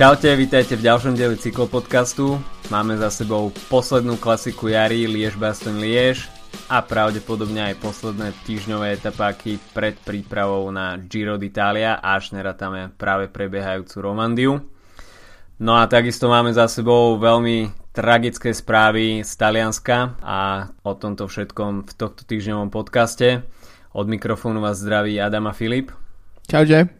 Čaute, vítajte v ďalšom dieli cyklopodcastu. Máme za sebou poslednú klasiku jary Liež Baston Liež a pravdepodobne aj posledné týždňové etapáky pred prípravou na Giro d'Italia, až nerátame práve prebiehajúcu Romandiu. No a takisto máme za sebou veľmi tragické správy z Talianska a o tomto všetkom v tohto týždňovom podcaste. Od mikrofónu vás zdraví Adam a Filip. Čaute.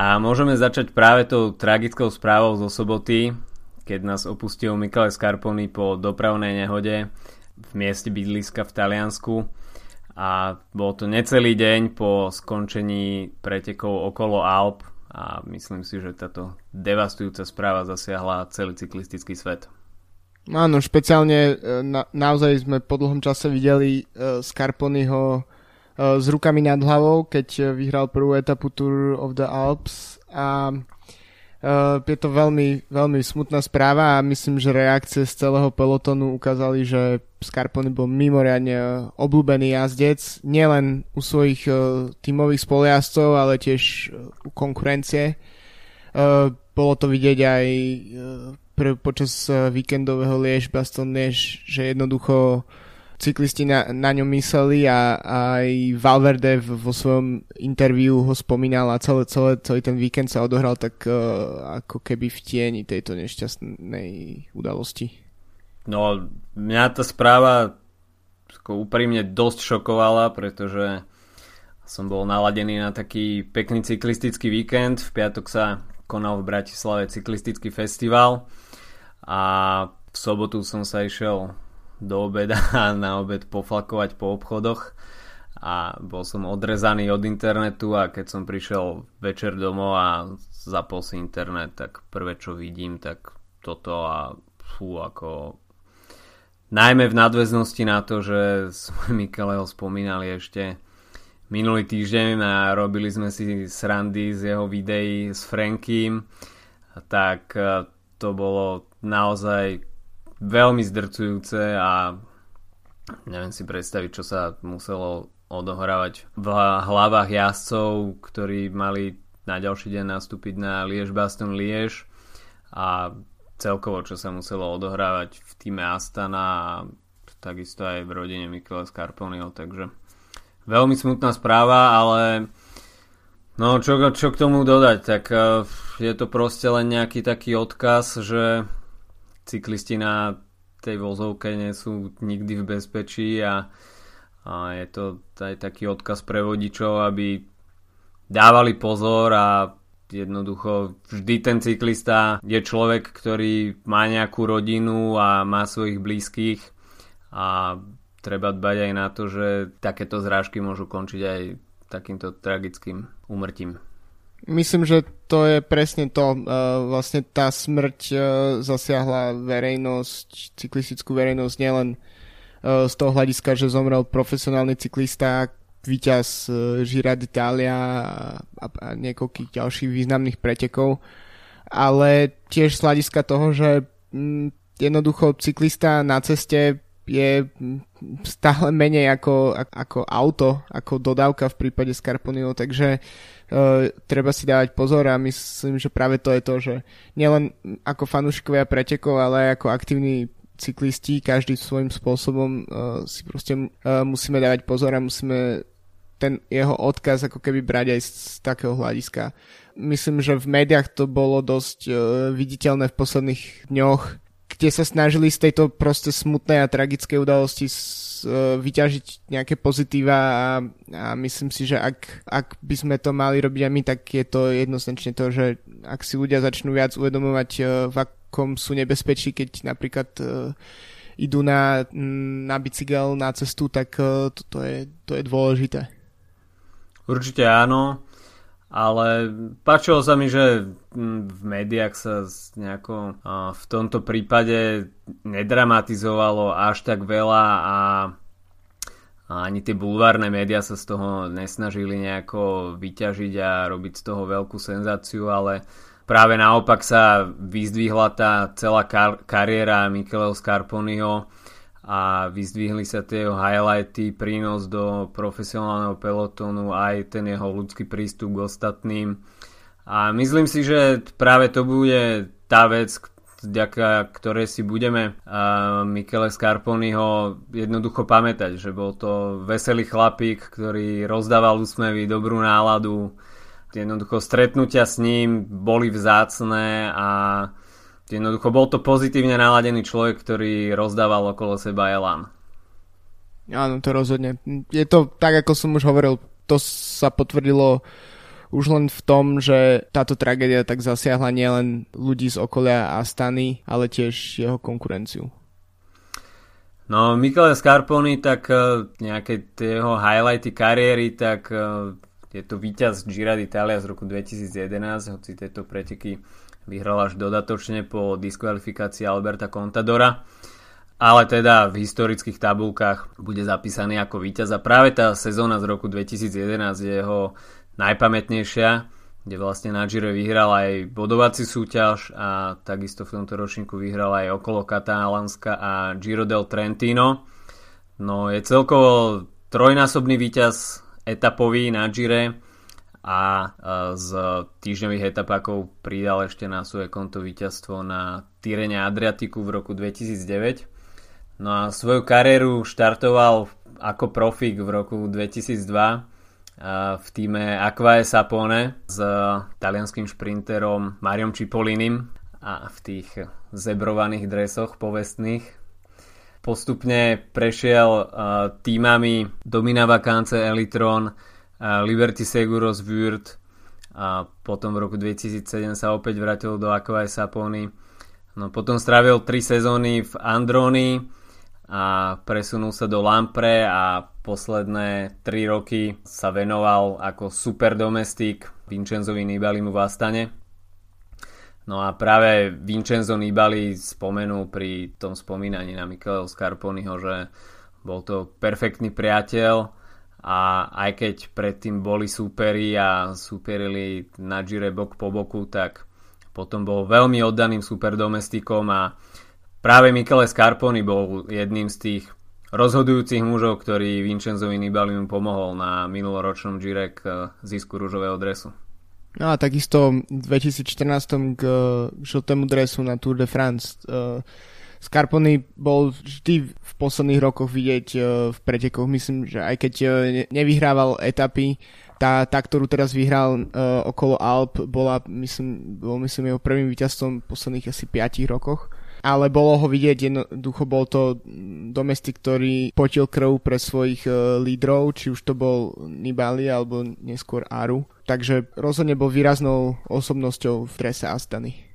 A môžeme začať práve tou tragickou správou zo soboty, keď nás opustil Michele Scarponi po dopravnej nehode v mieste bydliska v Taliansku a bol to necelý deň po skončení pretekov okolo Alp a myslím si, že táto devastujúca správa zasiahla celý cyklistický svet. Áno, špeciálne e, na, naozaj sme po dlhom čase videli uh, Scarponiho s rukami nad hlavou, keď eh, vyhral prvú etapu Tour of the Alps a uh, je to veľmi, veľmi smutná správa a myslím, že reakcie z celého pelotonu ukázali, že Scarponi bol mimoriadne obľúbený jazdec, nielen u svojich tímových spolujazdcov, ale tiež u konkurencie. Bolo to vidieť aj počas víkendového Liež Baston Liež, že jednoducho cyklisti na, na ňom mysleli a, a aj Valverde vo svojom interviu ho spomínal a celé, celé, celý ten víkend sa odohral tak uh, ako keby v tieni tejto nešťastnej udalosti. No, mňa tá správa úprimne dosť šokovala, pretože som bol naladený na taký pekný cyklistický víkend. V piatok sa konal v Bratislave cyklistický festival a v sobotu som sa išiel do obeda a na obed poflakovať po obchodoch. A bol som odrezaný od internetu a keď som prišiel večer domov a zapol si internet, tak prvé čo vidím, tak toto a fú, ako najmä v nadväznosti na to, že sme Mikeleho spomínali ešte minulý týždeň a robili sme si srandy z jeho videí s Frankým, tak eh, to bolo naozaj veľmi zdrcujúce a neviem si predstaviť, čo sa muselo odohrávať v hlavách jazdcov, ktorí mali na ďalší deň nastúpiť na Liež Baston Liež a celkovo, čo sa muselo odohrávať v týme Astana a takisto aj v rodine Mikela Scarponio, takže veľmi smutná správa, ale no čo, čo k tomu dodať, tak uh, je to proste len nejaký taký odkaz, že cyklisti na tej vozovke nie sú nikdy v bezpečí a, a je to aj taký odkaz pre vodičov, aby dávali pozor a jednoducho vždy ten cyklista je človek, ktorý má nejakú rodinu a má svojich blízkych a treba dbať aj na to, že takéto zrážky môžu končiť aj takýmto tragickým úmrtím. Myslím, že to je presne to. Uh, vlastne tá smrť uh, zasiahla verejnosť, cyklistickú verejnosť nielen uh, z toho hľadiska, že zomrel profesionálny cyklista, víťaz Gira d'Italia a, a niekoľkých ďalších významných pretekov, ale tiež z hľadiska toho, že mm, jednoducho cyklista na ceste je stále menej ako, ako auto, ako dodávka v prípade Scarponio, takže uh, treba si dávať pozor a myslím, že práve to je to, že nielen ako fanúšikovia pretekov, ale aj ako aktívni cyklisti, každý svojím spôsobom uh, si proste uh, musíme dávať pozor a musíme ten jeho odkaz ako keby brať aj z, z takého hľadiska. Myslím, že v médiách to bolo dosť uh, viditeľné v posledných dňoch, kde sa snažili z tejto proste smutnej a tragickej udalosti s, uh, vyťažiť nejaké pozitíva a, a myslím si, že ak, ak by sme to mali robiť aj my, tak je to jednoznačne to, že ak si ľudia začnú viac uvedomovať, uh, v akom sú nebezpečí, keď napríklad uh, idú na, na bicykel na cestu, tak uh, to, to, je, to je dôležité. Určite áno ale páčilo sa mi, že v médiách sa nejako v tomto prípade nedramatizovalo až tak veľa a ani tie bulvárne médiá sa z toho nesnažili nejako vyťažiť a robiť z toho veľkú senzáciu, ale práve naopak sa vyzdvihla tá celá kar- kariéra Micheleho Scarponiho a vyzdvihli sa tie jeho highlighty, prínos do profesionálneho pelotónu, aj ten jeho ľudský prístup k ostatným. A myslím si, že práve to bude tá vec, vďaka ktoré si budeme uh, Michele Scarponiho jednoducho pamätať, že bol to veselý chlapík, ktorý rozdával úsmevy, dobrú náladu, jednoducho stretnutia s ním boli vzácné a jednoducho bol to pozitívne naladený človek, ktorý rozdával okolo seba elán. Áno, to rozhodne. Je to tak, ako som už hovoril, to sa potvrdilo už len v tom, že táto tragédia tak zasiahla nielen ľudí z okolia a stany, ale tiež jeho konkurenciu. No, Michele Scarponi, tak uh, nejaké tie jeho highlighty kariéry, tak uh, je to víťaz Gira d'Italia z roku 2011, hoci tieto preteky vyhral až dodatočne po diskvalifikácii Alberta Contadora ale teda v historických tabulkách bude zapísaný ako víťaz a práve tá sezóna z roku 2011 je jeho najpamätnejšia, kde vlastne na Gire vyhral aj bodovací súťaž a takisto v tomto ročníku vyhral aj okolo Katalánska a Giro del Trentino. No je celkovo trojnásobný víťaz etapový na Gire a z týždňových etapákov pridal ešte na svoje konto víťazstvo na Tyrene Adriatiku v roku 2009 No a svoju kariéru štartoval ako profík v roku 2002 v týme Aquae Sapone s talianským šprinterom Mariom Cipolinim a v tých zebrovaných dresoch povestných. Postupne prešiel týmami Domina Vacance Elitron, Liberty Seguros Würth a potom v roku 2007 sa opäť vrátil do Aquae Sapony. No potom strávil 3 sezóny v Androni, a presunul sa do Lampre a posledné 3 roky sa venoval ako super domestik Vincenzovi Nibalimu v Astane. No a práve Vincenzo Nibali spomenul pri tom spomínaní na Micheleho Scarponiho, že bol to perfektný priateľ a aj keď predtým boli súperi a súperili na Gire bok po boku, tak potom bol veľmi oddaným superdomestikom a Práve Michele Scarponi bol jedným z tých rozhodujúcich mužov, ktorý Vincenzovi Nibalimu pomohol na minuloročnom Gire k eh, zisku rúžového dresu. No a takisto v 2014 k žltému dresu na Tour de France. Eh, Scarponi bol vždy posledných rokoch vidieť eh, v pretekoch. Myslím, že aj keď nevyhrával etapy, tá, tá ktorú teraz vyhral okolo Alp, bola, myslím, bol, myslím, jeho prvým víťazstvom v posledných asi 5 rokoch ale bolo ho vidieť, jednoducho bol to domestik, ktorý potil krv pre svojich lídrov, či už to bol Nibali alebo neskôr Aru. Takže rozhodne bol výraznou osobnosťou v trese Astany.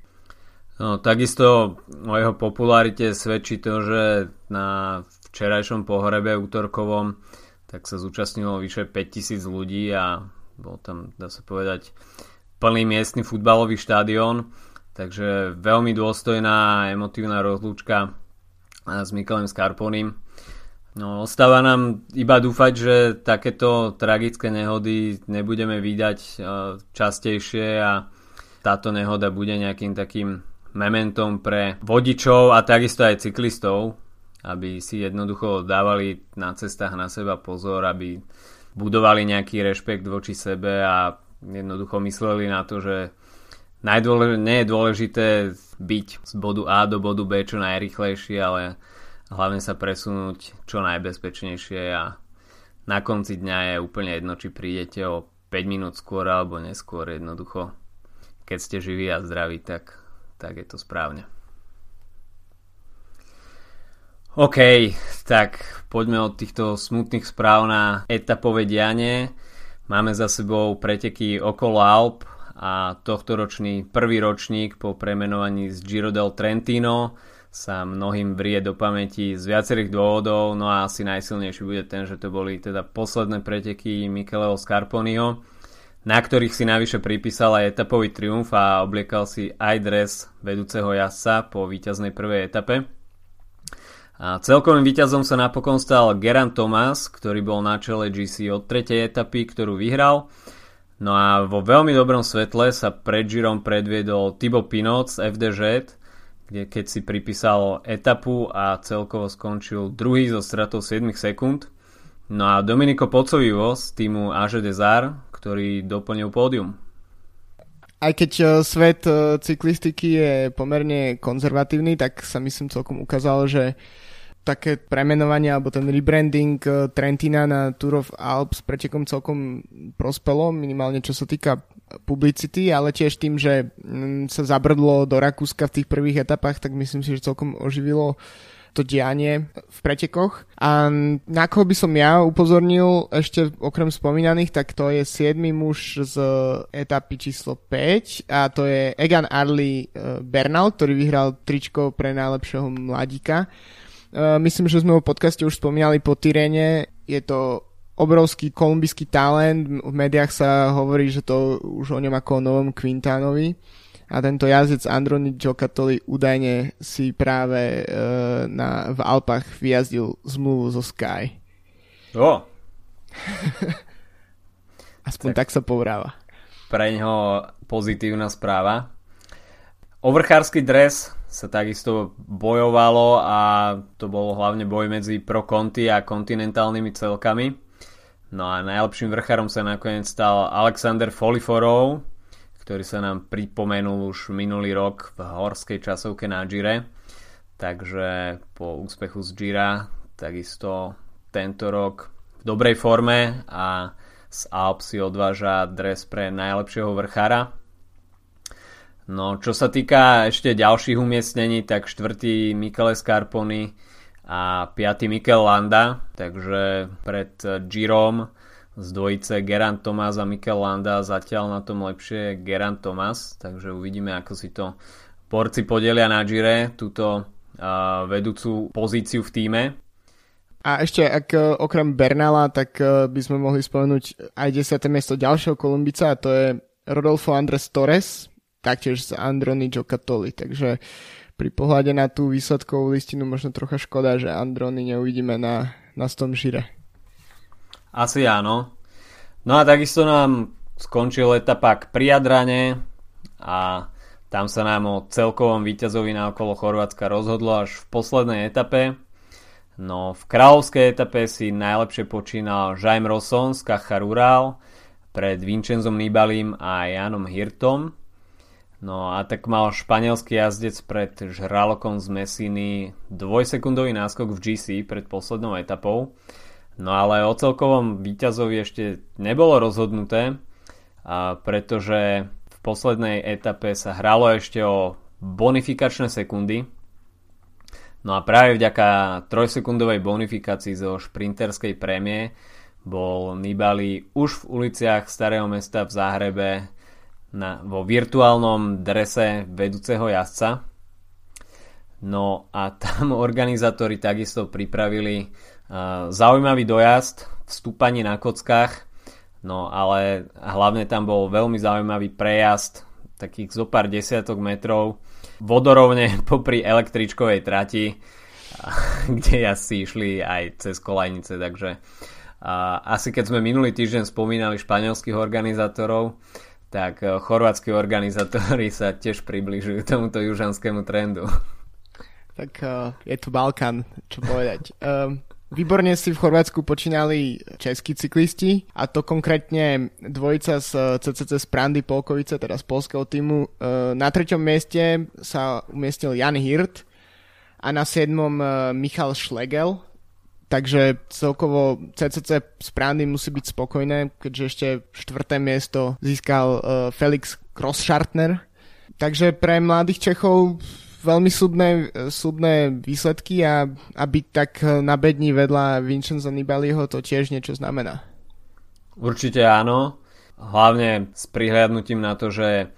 No, takisto o jeho popularite svedčí to, že na včerajšom pohrebe útorkovom tak sa zúčastnilo vyše 5000 ľudí a bol tam, dá sa povedať, plný miestny futbalový štadión. Takže veľmi dôstojná emotívna rozlúčka s Mikelem Scarponim. No, ostáva nám iba dúfať, že takéto tragické nehody nebudeme vydať e, častejšie a táto nehoda bude nejakým takým mementom pre vodičov a takisto aj cyklistov, aby si jednoducho dávali na cestách na seba pozor, aby budovali nejaký rešpekt voči sebe a jednoducho mysleli na to, že najdôlež- nie je dôležité byť z bodu A do bodu B čo najrychlejšie, ale hlavne sa presunúť čo najbezpečnejšie a na konci dňa je úplne jedno, či prídete o 5 minút skôr alebo neskôr jednoducho. Keď ste živí a zdraví, tak, tak je to správne. OK, tak poďme od týchto smutných správ na etapové dianie. Máme za sebou preteky okolo Alp, a tohtoročný prvý ročník po premenovaní z Giro del Trentino sa mnohým vrie do pamäti z viacerých dôvodov, no a asi najsilnejší bude ten, že to boli teda posledné preteky Micheleho Scarponiho, na ktorých si navyše pripísal aj etapový triumf a obliekal si aj dres vedúceho jazdca po víťaznej prvej etape. A celkovým víťazom sa napokon stal Geran Thomas, ktorý bol na čele GC od tretej etapy, ktorú vyhral No a vo veľmi dobrom svetle sa pred Girom predviedol Thibaut Pinot z FDŽ, kde keď si pripísal etapu a celkovo skončil druhý zo stratou 7 sekúnd. No a Dominico Pocovivo z týmu Age Desar, ktorý doplnil pódium. Aj keď uh, svet uh, cyklistiky je pomerne konzervatívny, tak sa myslím celkom ukázalo, že také premenovanie alebo ten rebranding uh, Trentina na Tour of Alps pretekom celkom prospelo, minimálne čo sa týka publicity, ale tiež tým, že mm, sa zabrdlo do Rakúska v tých prvých etapách, tak myslím si, že celkom oživilo uh, to dianie v pretekoch. A na koho by som ja upozornil ešte okrem spomínaných, tak to je 7. muž z etapy číslo 5 a to je Egan Arley eh, Bernal, ktorý vyhral tričko pre najlepšieho mladíka. Eh, myslím, že sme ho v podcaste už spomínali po Tyrene. Je to obrovský kolumbijský talent. V médiách sa hovorí, že to už o ňom ako o novom Quintánovi a tento jazdec Androni Giocattoli údajne si práve e, na, v Alpách vyjazdil zmluvu zo Sky. O! Aspoň tak, tak sa povráva. Pre neho pozitívna správa. Overchársky dres sa takisto bojovalo a to bol hlavne boj medzi Pro Conti a kontinentálnymi celkami. No a najlepším vrchárom sa nakoniec stal Alexander Foliforov, ktorý sa nám pripomenul už minulý rok v horskej časovke na Gire. Takže po úspechu z Gira takisto tento rok v dobrej forme a z Alp si odváža dres pre najlepšieho vrchára. No, čo sa týka ešte ďalších umiestnení, tak štvrtý Michele Scarponi a piatý Mikel Landa, takže pred Girom z dvojice Gerant Thomas a Mikel Landa zatiaľ na tom lepšie Gerant Thomas, takže uvidíme ako si to porci podelia na Gire túto uh, vedúcu pozíciu v týme. A ešte ak uh, okrem Bernala, tak uh, by sme mohli spomenúť aj 10. miesto ďalšieho Kolumbica a to je Rodolfo Andres Torres, taktiež z Androni Giocattoli, takže pri pohľade na tú výsledkovú listinu možno trocha škoda, že Androny neuvidíme na, na tom žire. Asi áno. No a takisto nám skončil etapa k Priadrane a tam sa nám o celkovom víťazovi na okolo Chorvátska rozhodlo až v poslednej etape. No v kráľovskej etape si najlepšie počínal Jaime Rosson z Caja Rural pred Vincenzom Nibalim a Janom Hirtom. No a tak mal španielský jazdec pred Žralokom z Messiny dvojsekundový náskok v GC pred poslednou etapou. No ale o celkovom výťazovi ešte nebolo rozhodnuté, a pretože v poslednej etape sa hralo ešte o bonifikačné sekundy. No a práve vďaka trojsekundovej bonifikácii zo šprinterskej prémie bol Nibali už v uliciach Starého mesta v Záhrebe na, vo virtuálnom drese vedúceho jazdca. No a tam organizátori takisto pripravili Zaujímavý dojazd v stúpaní na kockách, no ale hlavne tam bol veľmi zaujímavý prejazd takých zo pár desiatok metrov vodorovne popri električkovej trati, kde asi išli aj cez kolajnice, takže asi keď sme minulý týždeň spomínali španielských organizátorov, tak e, chorvátsky organizátori sa tiež približujú tomuto južanskému trendu. Tak uh, je tu Balkán, čo povedať. Um, Výborne si v Chorvátsku počínali českí cyklisti a to konkrétne dvojica z CCC z Prandy Polkovice, teda z polského týmu. E, na treťom mieste sa umiestnil Jan Hirt a na siedmom e, Michal Schlegel. Takže celkovo CCC z Prandy musí byť spokojné, keďže ešte štvrté miesto získal e, Felix Crosschartner. Takže pre mladých Čechov veľmi súdne, súdne výsledky a, a byť tak na bední vedľa Vincenza Nibaliho to tiež niečo znamená. Určite áno, hlavne s prihľadnutím na to, že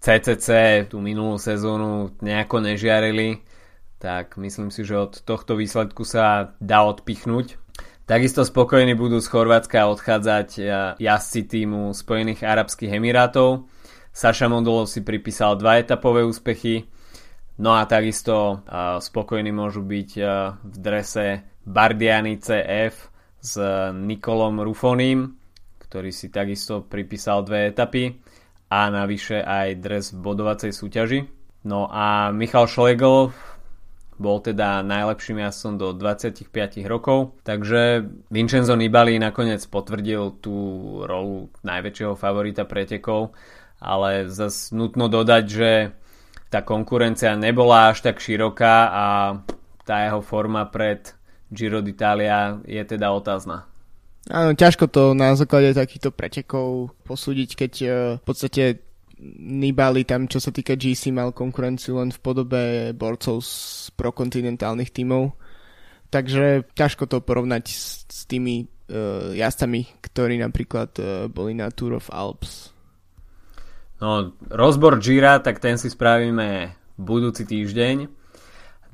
CCC tú minulú sezónu nejako nežiarili, tak myslím si, že od tohto výsledku sa dá odpichnúť. Takisto spokojní budú z Chorvátska odchádzať jazdci týmu Spojených Arabských Emirátov. Saša Mondolov si pripísal dva etapové úspechy, No a takisto spokojní môžu byť v drese Bardiani CF s Nikolom Rufonim, ktorý si takisto pripísal dve etapy a navyše aj dres v bodovacej súťaži. No a Michal Schlegel bol teda najlepším jazdcom do 25 rokov, takže Vincenzo Nibali nakoniec potvrdil tú rolu najväčšieho favorita pretekov ale zase nutno dodať, že tá konkurencia nebola až tak široká a tá jeho forma pred Giro d'Italia je teda otázna. Áno, ťažko to na základe takýchto pretekov posúdiť, keď uh, v podstate Nibali tam, čo sa týka GC, mal konkurenciu len v podobe borcov z prokontinentálnych tímov. Takže ťažko to porovnať s, s tými uh, jazdcami, ktorí napríklad uh, boli na Tour of Alps. No, rozbor Gira, tak ten si spravíme budúci týždeň.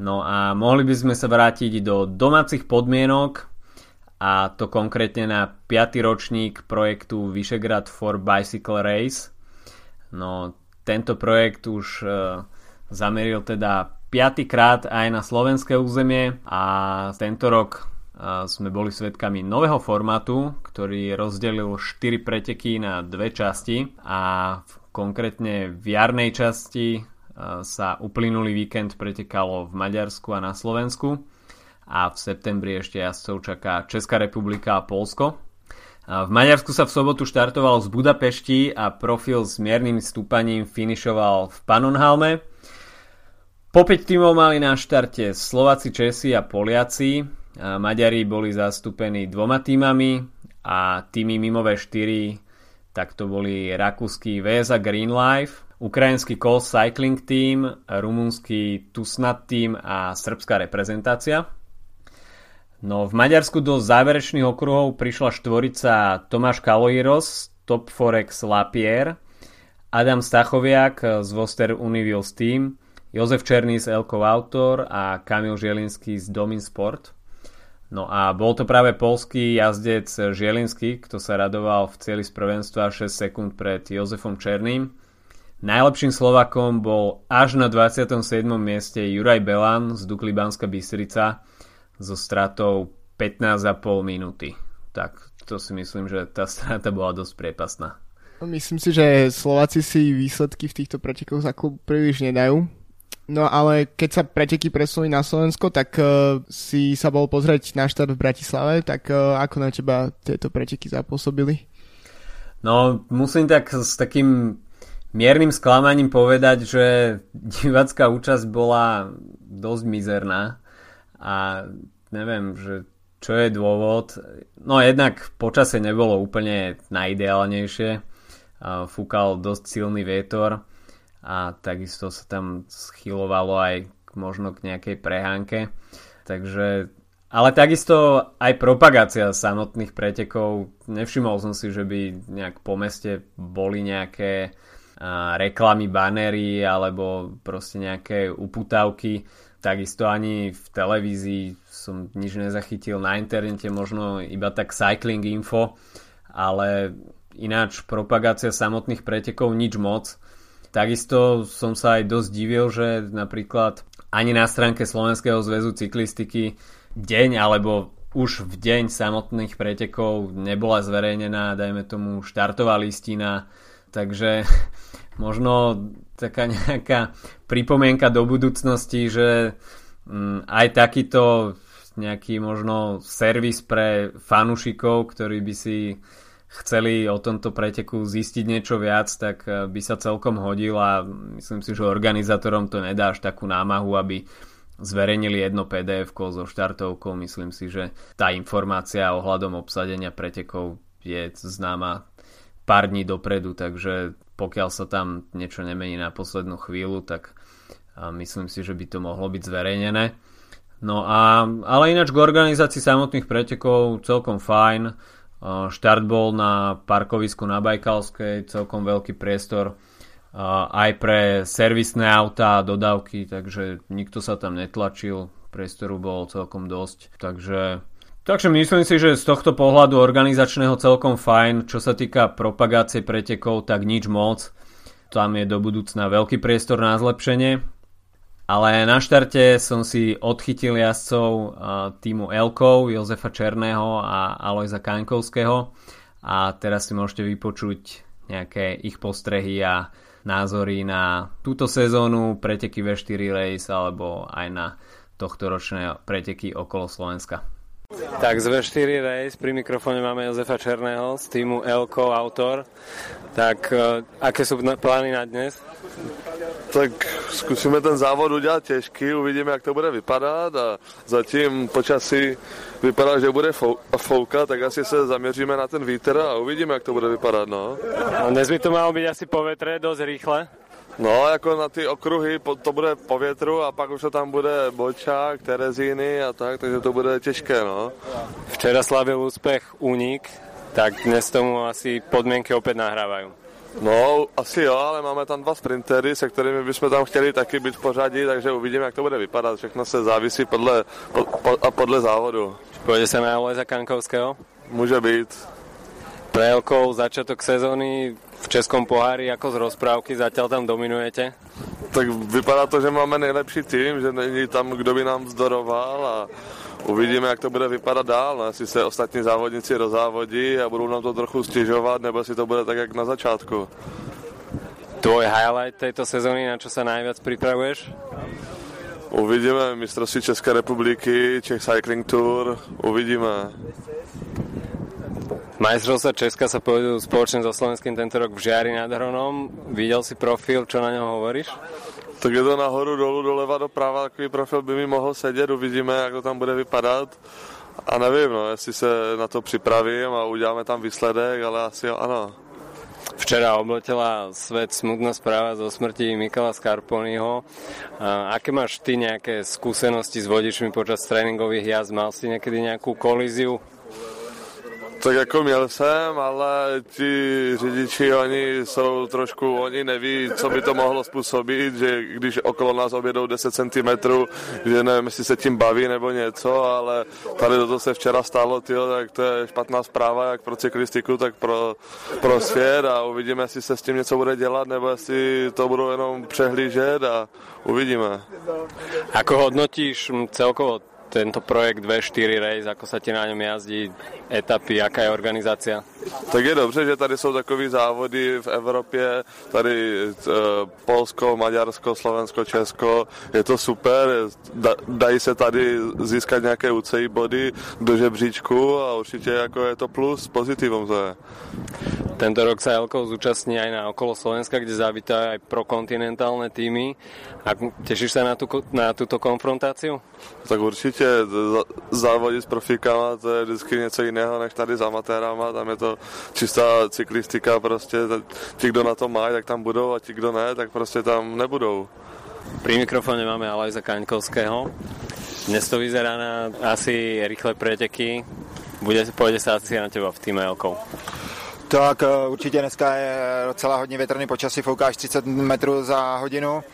No a mohli by sme sa vrátiť do domácich podmienok a to konkrétne na 5. ročník projektu Vyšegrad for Bicycle Race. No, tento projekt už e, zameril teda piatýkrát aj na slovenské územie a tento rok e, sme boli svedkami nového formátu, ktorý rozdelil 4 preteky na dve časti a konkrétne v jarnej časti e, sa uplynulý víkend pretekalo v Maďarsku a na Slovensku a v septembri ešte jazdcov čaká Česká republika a Polsko. V Maďarsku sa v sobotu štartoval z Budapešti a profil s miernym stúpaním finišoval v Pannonhalme. Po 5 tímov mali na štarte Slováci, Česi a Poliaci. A Maďari boli zastúpení dvoma týmami a týmy mimo V4 tak to boli rakúsky VSA Green Life, ukrajinský Call Cycling Team, rumunský Tusnat Team a srbská reprezentácia. No v Maďarsku do záverečných okruhov prišla štvorica Tomáš Kaloiros, Top Forex Lapierre, Adam Stachoviak z Voster Univils Team, Jozef Černý z Elkov Autor a Kamil Žielinský z Domin Sport. No a bol to práve polský jazdec Žielinský, kto sa radoval v cieli z prvenstva 6 sekúnd pred Jozefom Černým. Najlepším Slovakom bol až na 27. mieste Juraj Belan z Dukly Banska Bystrica, so stratou 15,5 minúty. Tak to si myslím, že tá strata bola dosť priepasná. Myslím si, že Slováci si výsledky v týchto pretekoch za klub príliš nedajú. No ale keď sa preteky presunuli na Slovensko, tak uh, si sa bol pozrieť na štát v Bratislave, tak uh, ako na teba tieto preteky zapôsobili? No musím tak s takým miernym sklamaním povedať, že divácká účasť bola dosť mizerná a neviem, že čo je dôvod. No jednak počasie nebolo úplne najideálnejšie. Fúkal dosť silný vietor a takisto sa tam schylovalo aj možno k nejakej prehánke. Takže, ale takisto aj propagácia samotných pretekov. Nevšimol som si, že by nejak po meste boli nejaké reklamy, banery alebo proste nejaké uputávky takisto ani v televízii som nič nezachytil na internete, možno iba tak cycling info, ale ináč propagácia samotných pretekov nič moc. Takisto som sa aj dosť divil, že napríklad ani na stránke Slovenského zväzu cyklistiky deň alebo už v deň samotných pretekov nebola zverejnená, dajme tomu, štartová listina, takže možno taká nejaká pripomienka do budúcnosti, že mm, aj takýto nejaký možno servis pre fanúšikov, ktorí by si chceli o tomto preteku zistiť niečo viac, tak eh, by sa celkom hodil a myslím si, že organizátorom to nedá až takú námahu, aby zverejnili jedno pdf so štartovkou. Myslím si, že tá informácia ohľadom obsadenia pretekov je známa pár dní dopredu, takže pokiaľ sa tam niečo nemení na poslednú chvíľu, tak myslím si, že by to mohlo byť zverejnené. No a, ale ináč k organizácii samotných pretekov celkom fajn. Štart bol na parkovisku na Bajkalskej, celkom veľký priestor aj pre servisné autá a dodávky, takže nikto sa tam netlačil, priestoru bolo celkom dosť, takže Takže myslím si, že z tohto pohľadu organizačného celkom fajn. Čo sa týka propagácie pretekov, tak nič moc. Tam je do budúcna veľký priestor na zlepšenie. Ale na štarte som si odchytil jazdcov týmu Elkov, Jozefa Černého a Alojza Kaňkovského. A teraz si môžete vypočuť nejaké ich postrehy a názory na túto sezónu, preteky V4 Race alebo aj na tohto ročné preteky okolo Slovenska. Tak z V4 Race pri mikrofóne máme Jozefa Černého z týmu Elko Autor. Tak uh, aké sú plány na dnes? Tak zkusíme ten závod udělat těžký, uvidíme, jak to bude vypadat a zatím počasí vypadá, že bude fouka, tak asi se zaměříme na ten vítr a uvidíme, jak to bude vypadat. No. no dnes by to malo být asi po vetre dosť rýchle. No, jako na ty okruhy to bude po větru a pak už to tam bude Bočák, Terezíny a tak, takže to bude těžké, no. Včera slavil úspěch Unik, tak dnes tomu asi podmienky opět nahrávají. No, asi jo, ale máme tam dva sprintery, se kterými bychom tam chtěli taky být v pořadí, takže uvidíme, jak to bude vypadat. Všechno se závisí podle, po, a podle závodu. Pojede se na Alojza Kankovského? Může být. Prelkou začiatok sezóny v Českom pohári ako z rozprávky, zatiaľ tam dominujete? Tak vypadá to, že máme nejlepší tým, že není tam, kdo by nám vzdoroval a uvidíme, jak to bude vypadat dál. Jestli se ostatní závodníci rozávodí a budou nám to trochu stěžovat, nebo si to bude tak, jak na začátku. Tvoj highlight tejto sezóny, na čo sa najviac pripravuješ? Uvidíme mistrovství České republiky, Czech Cycling Tour, uvidíme. Majstrovstva Česka sa pôjdu spoločne so Slovenským tento rok v Žiari nad Hronom. Videl si profil, čo na ňom hovoríš? Tak je to nahoru, dolu, doleva, doprava, takový profil by mi mohl sedět, uvidíme, jak to tam bude vypadat. A nevím, no, jestli se na to připravím a uděláme tam výsledek, ale asi ano. Včera obletela svet smutná správa zo smrti Mikala Scarponiho. Aké máš ty nejaké skúsenosti s vodičmi počas tréningových jazd? Mal si niekedy nejakú kolíziu? Tak jako měl jsem, ale ti řidiči, oni jsou trošku, oni neví, co by to mohlo způsobit, že když okolo nás objedou 10 cm, že nevím, jestli se tím baví nebo něco, ale tady toto se včera stalo, tyjo, tak to je špatná zpráva, jak pro cyklistiku, tak pro, pro svět a uvidíme, jestli se s tím něco bude dělat, nebo jestli to budou jenom přehlížet a uvidíme. Ako hodnotíš celkovo tento projekt V4 Race, ako sa ti na ňom jazdí, etapy, jaká je organizácia? Tak je dobře, že tady jsou takové závody v Evropě, tady e, Polsko, Maďarsko, Slovensko, Česko, je to super, da, dají se tady získat nějaké UCI body do žebříčku a určitě jako je to plus, pozitivum to je. Tento rok sa Elko zúčastní aj na okolo Slovenska, kde zavítá aj prokontinentálne týmy. A tešíš sa na, tú, na túto konfrontáciu? Tak určitě závodit s profíkama, to je vždycky něco jiného než tady s amatérama, tam je to čistá cyklistika, prostě ti, kdo na to mají, tak tam budou a ti, kdo ne, tak prostě tam nebudou. Pri mikrofóne máme Alajza Kaňkovského. Dnes to vyzerá na asi rýchle preteky. Bude, pôjde sa asi na teba v týme Elkou. Tak eh, určitě dneska je docela hodně větrný počasí, fouká až 30 metrů za hodinu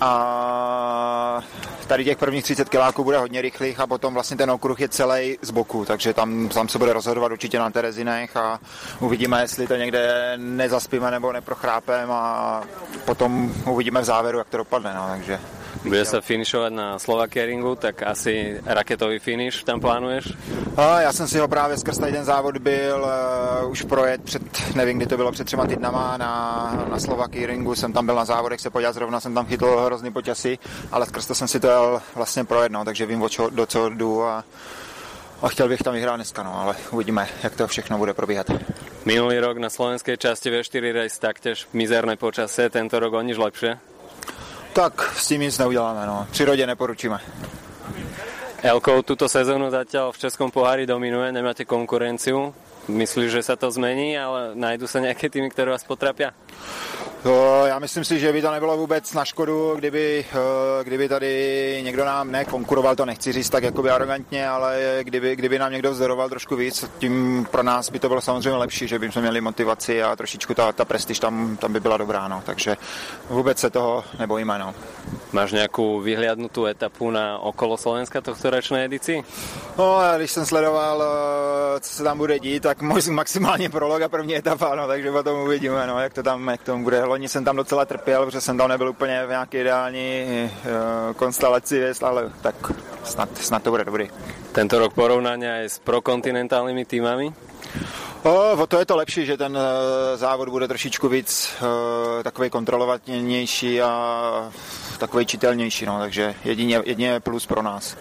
a tady těch prvních 30 kiláků bude hodně rychlých a potom vlastně ten okruh je celý z boku, takže tam, tam se bude rozhodovat určitě na Terezinech a uvidíme, jestli to někde nezaspíme nebo neprochrápem a potom uvidíme v závěru, jak to dopadne, no, takže bude sa finišovať na Slovakia ringu, tak asi raketový finish tam plánuješ? Já jsem si ho právě skrz ten závod byl uh, už projet před, nevím, kdy to bylo, před třema týdnama na, na Slovakia ringu, jsem tam byl na závodech se podívat, zrovna jsem tam chytl hrozný počasí, ale skrz to jsem si to jel vlastně projet, no, takže vím, o čo, do co jdu a a chtěl bych tam vyhrát dneska, no, ale uvidíme, jak to všechno bude probíhat. Minulý rok na slovenskej časti V4 Race taktiež mizerné počasie, tento rok o nič lepšie? Tak s tím nic neuděláme, no. Přírodě neporučíme. Elko túto sezónu zatiaľ v Českom pohári dominuje, nemáte konkurenciu. Myslíš, že sa to zmení, ale najdu sa nejaké týmy, ktoré vás potrapia? Já myslím si, že by to nebylo vůbec na škodu, kdyby, kdyby tady někdo nám nekonkuroval, to nechci říct tak jakoby arrogantně, ale kdyby, kdyby nám někdo vzdoroval trošku víc, tím pro nás by to bylo samozřejmě lepší, že bychom měli motivaci a trošičku ta, ta prestiž tam, tam by byla dobrá, no. takže vůbec se toho nebojíme. No. Máš nějakou vyhliadnutú etapu na okolo Slovenska tohto ročnej edici? No, když jsem sledoval, co se tam bude dít, tak maximálně prolog a první etapa, no, takže potom uvidíme, no, jak to tam, jak to bude loni jsem tam docela trpěl, protože jsem tam nebyl úplně v nějaké ideální uh, konstelaci, ale tak snad, snad to bude dobrý. Tento rok porovnání je s prokontinentálními týmami? O, o to je to lepší, že ten uh, závod bude trošičku víc uh, takový kontrolovanější a takový čitelnější, no, takže jedině, jedině plus pro nás.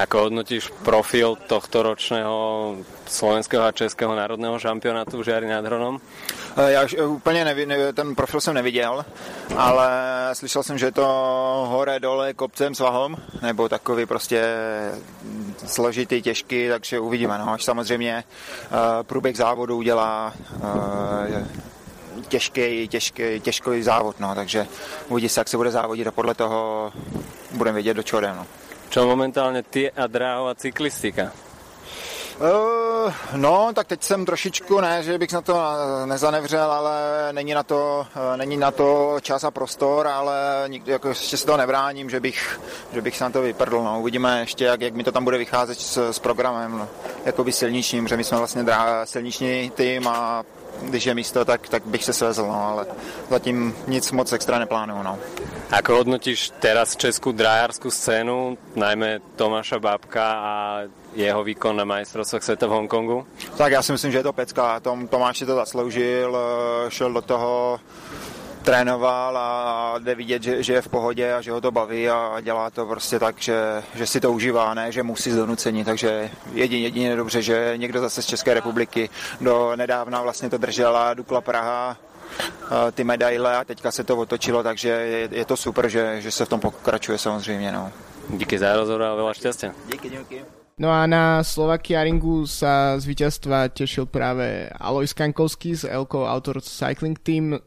Ako hodnotíš profil tohto ročného slovenského a českého národného šampionátu v Žiari nad Hronom? Eh, já už eh, úplně nevi, ne, ten profil jsem neviděl, ale slyšel jsem, že je to hore, dole, kopcem, svahom, nebo takový prostě složitý, těžký, takže uvidíme. No. Až samozřejmě uh, průběh závodu udělá těžký, těžký, těžký závod, no, takže uvidí se, jak se bude závodit a podle toho budeme vědět, do čeho no. Čo momentálně ty a dráhová cyklistika? Uh, no, tak teď jsem trošičku, ne, že bych na to nezanevřel, ale není na to, uh, není na to čas a prostor, ale nikdy, jako ještě se toho nebráním, že bych, že bych se na to vyprdl. No. Uvidíme ještě, jak, jak mi to tam bude vycházet s, s programem, no. jakoby silničním, že my jsme vlastně drá, silniční tým a když je místo, tak, tak bych se svezl, no, ale zatím nic moc extra neplánuju. No. Ako hodnotíš teraz českú drajárskú scénu, najmä Tomáša Babka a jeho výkon na majstrovstvách sveta v Hongkongu? Tak já si myslím, že je to pecka. Tom, Tomáš si to zasloužil, eh, šel do toho trénoval a jde vidět, že, že je v pohodě a že ho to baví a dělá to prostě tak, že, že si to užívá, ne, že musí z donucení, takže jedině, jedině dobře, že někdo zase z České republiky do nedávna vlastně to držela Dukla Praha, ty medaile a teďka se to otočilo, takže je, je to super, že, že se v tom pokračuje samozřejmě. No. Díky za rozhovor a veľa šťastia. Díky, díky. No a na Slovakia Ringu sa z víťazstva tešil práve Alois Kankovský z Elko Autor Cycling Team uh,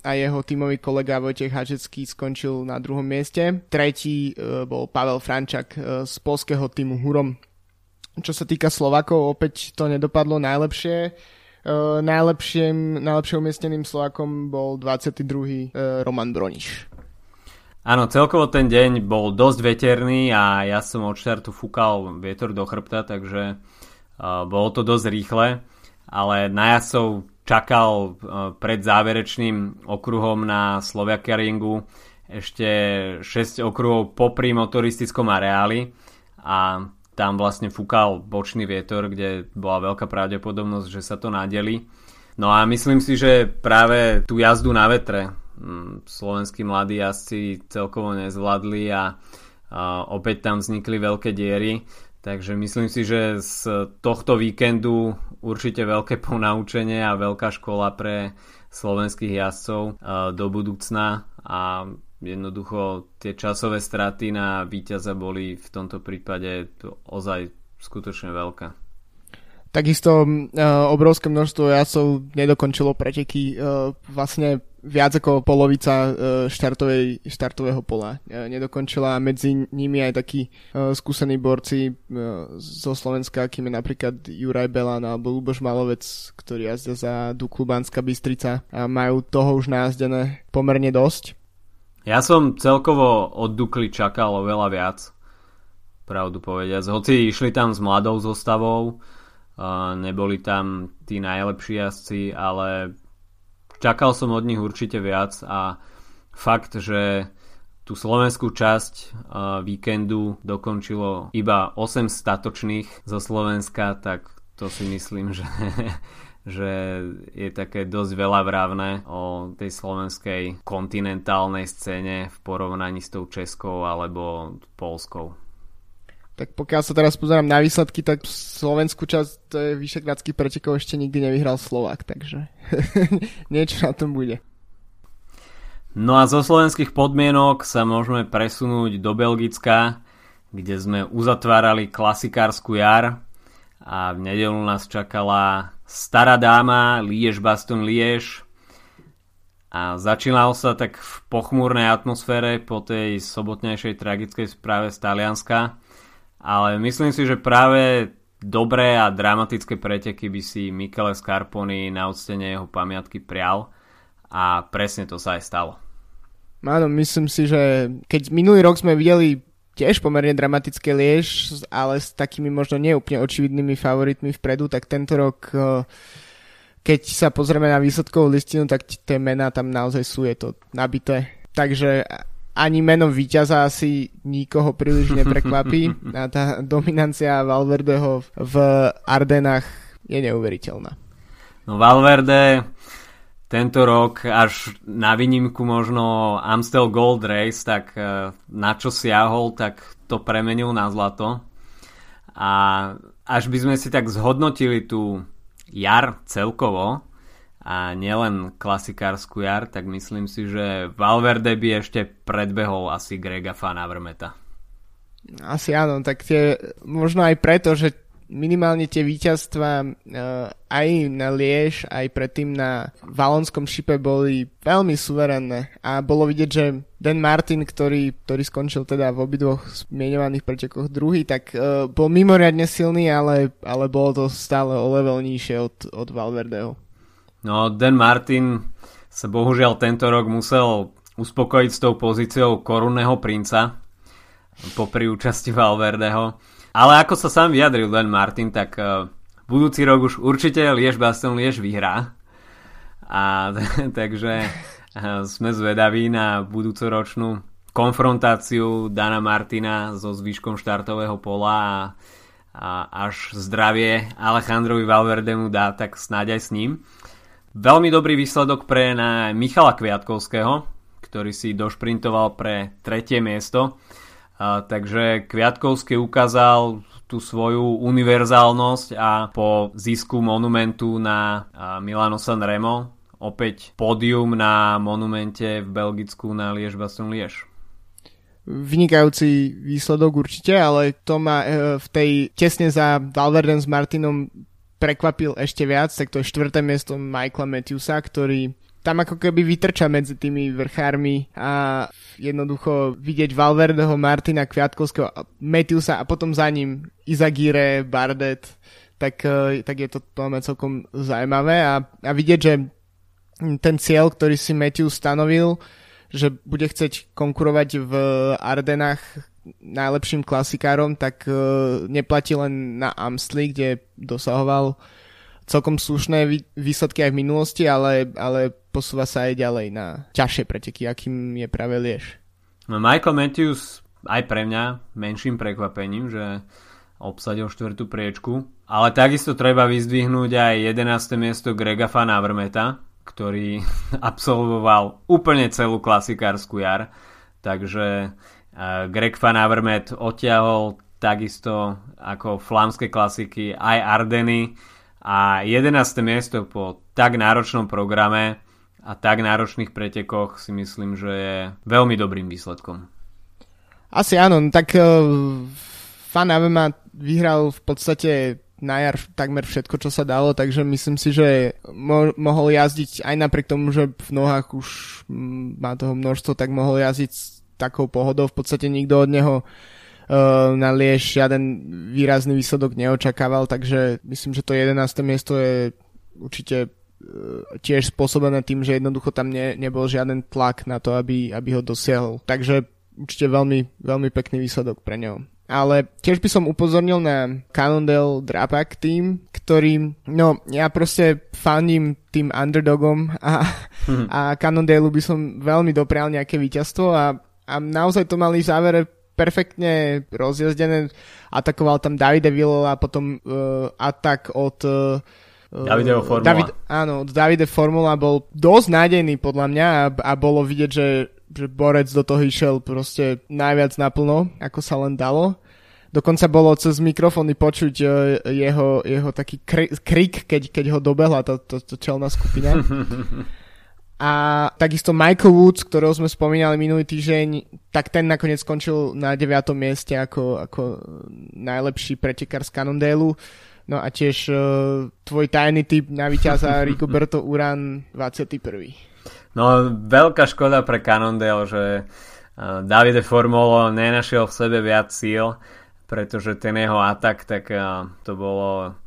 a jeho tímový kolega Vojtech Hažecký skončil na druhom mieste. Tretí uh, bol Pavel Frančak uh, z polského týmu Hurom. Čo sa týka Slovakov, opäť to nedopadlo najlepšie. Najlepším, najlepšie umiestneným Slovakom bol 22. Uh, Roman Broniš. Áno, celkovo ten deň bol dosť veterný a ja som od štartu fúkal vietor do chrbta, takže uh, bolo to dosť rýchle, ale na jazdcov čakal uh, pred záverečným okruhom na Slovakia Ringu ešte 6 okruhov popri motoristickom areáli a tam vlastne fúkal bočný vietor, kde bola veľká pravdepodobnosť, že sa to nadeli. No a myslím si, že práve tú jazdu na vetre slovenskí mladí jazdci celkovo nezvládli a, opäť tam vznikli veľké diery. Takže myslím si, že z tohto víkendu určite veľké ponaučenie a veľká škola pre slovenských jazdcov do budúcna a jednoducho tie časové straty na víťaza boli v tomto prípade ozaj skutočne veľká. Takisto uh, obrovské množstvo jazdcov nedokončilo preteky uh, vlastne viac ako polovica e, štartovej, štartového pola e, nedokončila medzi nimi aj takí e, skúsení borci zo Slovenska, akým je napríklad Juraj Belan alebo Luboš Malovec, ktorí jazdia za Duklu Banská Bystrica a majú toho už názdené pomerne dosť. Ja som celkovo od Dukly čakal oveľa viac, pravdu povediac. Hoci išli tam s mladou zostavou, neboli tam tí najlepší jazdci, ale čakal som od nich určite viac a fakt, že tú slovenskú časť uh, víkendu dokončilo iba 8 statočných zo Slovenska, tak to si myslím, že, že je také dosť veľa vravné o tej slovenskej kontinentálnej scéne v porovnaní s tou českou alebo polskou. Tak pokiaľ sa teraz pozerám na výsledky, tak slovenskú časť to je Vyšegradských pretekov ešte nikdy nevyhral Slovak, takže niečo na tom bude. No a zo slovenských podmienok sa môžeme presunúť do Belgicka, kde sme uzatvárali klasikárskú jar a v nedelu nás čakala stará dáma Liež Baston Liež a začínal sa tak v pochmúrnej atmosfére po tej sobotnejšej tragickej správe z Talianska ale myslím si, že práve dobré a dramatické preteky by si Michele Scarponi na odstene jeho pamiatky prial a presne to sa aj stalo. Áno, myslím si, že keď minulý rok sme videli tiež pomerne dramatické liež, ale s takými možno neúplne očividnými favoritmi vpredu, tak tento rok eh, keď sa pozrieme na výsledkovú listinu, tak tie mená tam naozaj sú, je to nabité. Takže ani meno víťaza asi nikoho príliš neprekvapí a tá dominancia Valverdeho v Ardenách je neuveriteľná. No Valverde tento rok až na výnimku možno Amstel Gold Race, tak e, na čo siahol, tak to premenil na zlato. a až by sme si tak zhodnotili tú jar celkovo a nielen klasikárskú jar, tak myslím si, že Valverde by ešte predbehol asi Grega Fanavrmeta. Asi áno, tak tie, možno aj preto, že minimálne tie víťazstva uh, aj na Liež, aj predtým na Valonskom šipe boli veľmi suverénne a bolo vidieť, že Dan Martin, ktorý, ktorý skončil teda v obidvoch zmienovaných pretekoch druhý, tak uh, bol mimoriadne silný, ale, ale bolo to stále o level nižšie od, od Valverdeho. No, Dan Martin sa bohužiaľ tento rok musel uspokojiť s tou pozíciou korunného princa popri účasti Valverdeho ale ako sa sám vyjadril Len Martin, tak uh, budúci rok už určite Liež Baston Liež vyhrá. A takže uh, sme zvedaví na budúcoročnú konfrontáciu Dana Martina so zvyškom štartového pola a, a až zdravie Alejandrovi Valverdemu dá, tak snáď aj s ním. Veľmi dobrý výsledok pre na Michala Kviatkovského, ktorý si došprintoval pre tretie miesto. A, takže Kviatkovský ukázal tú svoju univerzálnosť a po zisku monumentu na Milano San Remo opäť pódium na monumente v Belgicku na Liež Baston Liež. Vynikajúci výsledok určite, ale to ma e, v tej tesne za Valverden s Martinom prekvapil ešte viac, tak to je štvrté miesto Michaela Matthewsa, ktorý tam ako keby vytrča medzi tými vrchármi a jednoducho vidieť Valverdeho, Martina Kviatkovského, Matthewsa a potom za ním Izagire, Bardet, tak, e, tak je to máme celkom zaujímavé a, a vidieť, že ten cieľ, ktorý si Matthews stanovil, že bude chceť konkurovať v Ardenách najlepším klasikárom, tak uh, neplatí len na Amstli, kde dosahoval celkom slušné výsledky aj v minulosti, ale, ale posúva sa aj ďalej na ťažšie preteky, akým je práve Liež. No Michael Matthews aj pre mňa menším prekvapením, že obsadil štvrtú priečku, ale takisto treba vyzdvihnúť aj 11. miesto Grega Van Avermeta, ktorý absolvoval úplne celú klasikárskú jar, takže Greg Van Avermet odtiahol takisto ako flámske klasiky aj Ardeny, a 11. miesto po tak náročnom programe a tak náročných pretekoch si myslím, že je veľmi dobrým výsledkom. Asi áno, no tak uh, Fan Avema vyhral v podstate na jar takmer všetko, čo sa dalo, takže myslím si, že mo- mohol jazdiť aj napriek tomu, že v nohách už má toho množstvo, tak mohol jazdiť takou pohodou. V podstate nikto od neho Eh, na Liež žiaden výrazný výsledok neočakával, takže myslím, že to 11. miesto je určite eh, tiež spôsobené tým, že jednoducho tam ne, nebol žiaden tlak na to, aby, aby ho dosiahol. Takže určite veľmi, veľmi pekný výsledok pre neho. Ale tiež by som upozornil na Cannondale Drapak tým, ktorý, no ja proste fandím tým underdogom a, mm-hmm. a Cannondale by som veľmi doprial nejaké víťazstvo a, a naozaj to mali v závere perfektne rozjazdené. Atakoval tam Davide Villala a potom uh, atak od uh, Davideho Formula. David, áno, od Davide Formula bol dosť nádejný podľa mňa a, a bolo vidieť, že, že Borec do toho išiel proste najviac naplno, ako sa len dalo. Dokonca bolo cez mikrofóny počuť uh, jeho, jeho taký krik, keď, keď ho dobehla tá to, to čelná skupina. A takisto Michael Woods, ktorého sme spomínali minulý týždeň, tak ten nakoniec skončil na 9. mieste ako, ako najlepší pretekár z Cannondale. No a tiež uh, tvoj tajný typ na víťaza Rigoberto Uran 21. No veľká škoda pre Cannondale, že uh, Davide Formolo nenašiel v sebe viac síl, pretože ten jeho atak, tak uh, to bolo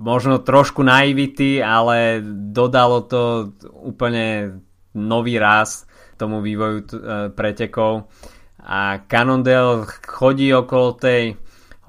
možno trošku naivity, ale dodalo to úplne nový raz tomu vývoju e, pretekov a Cannondale chodí okolo tej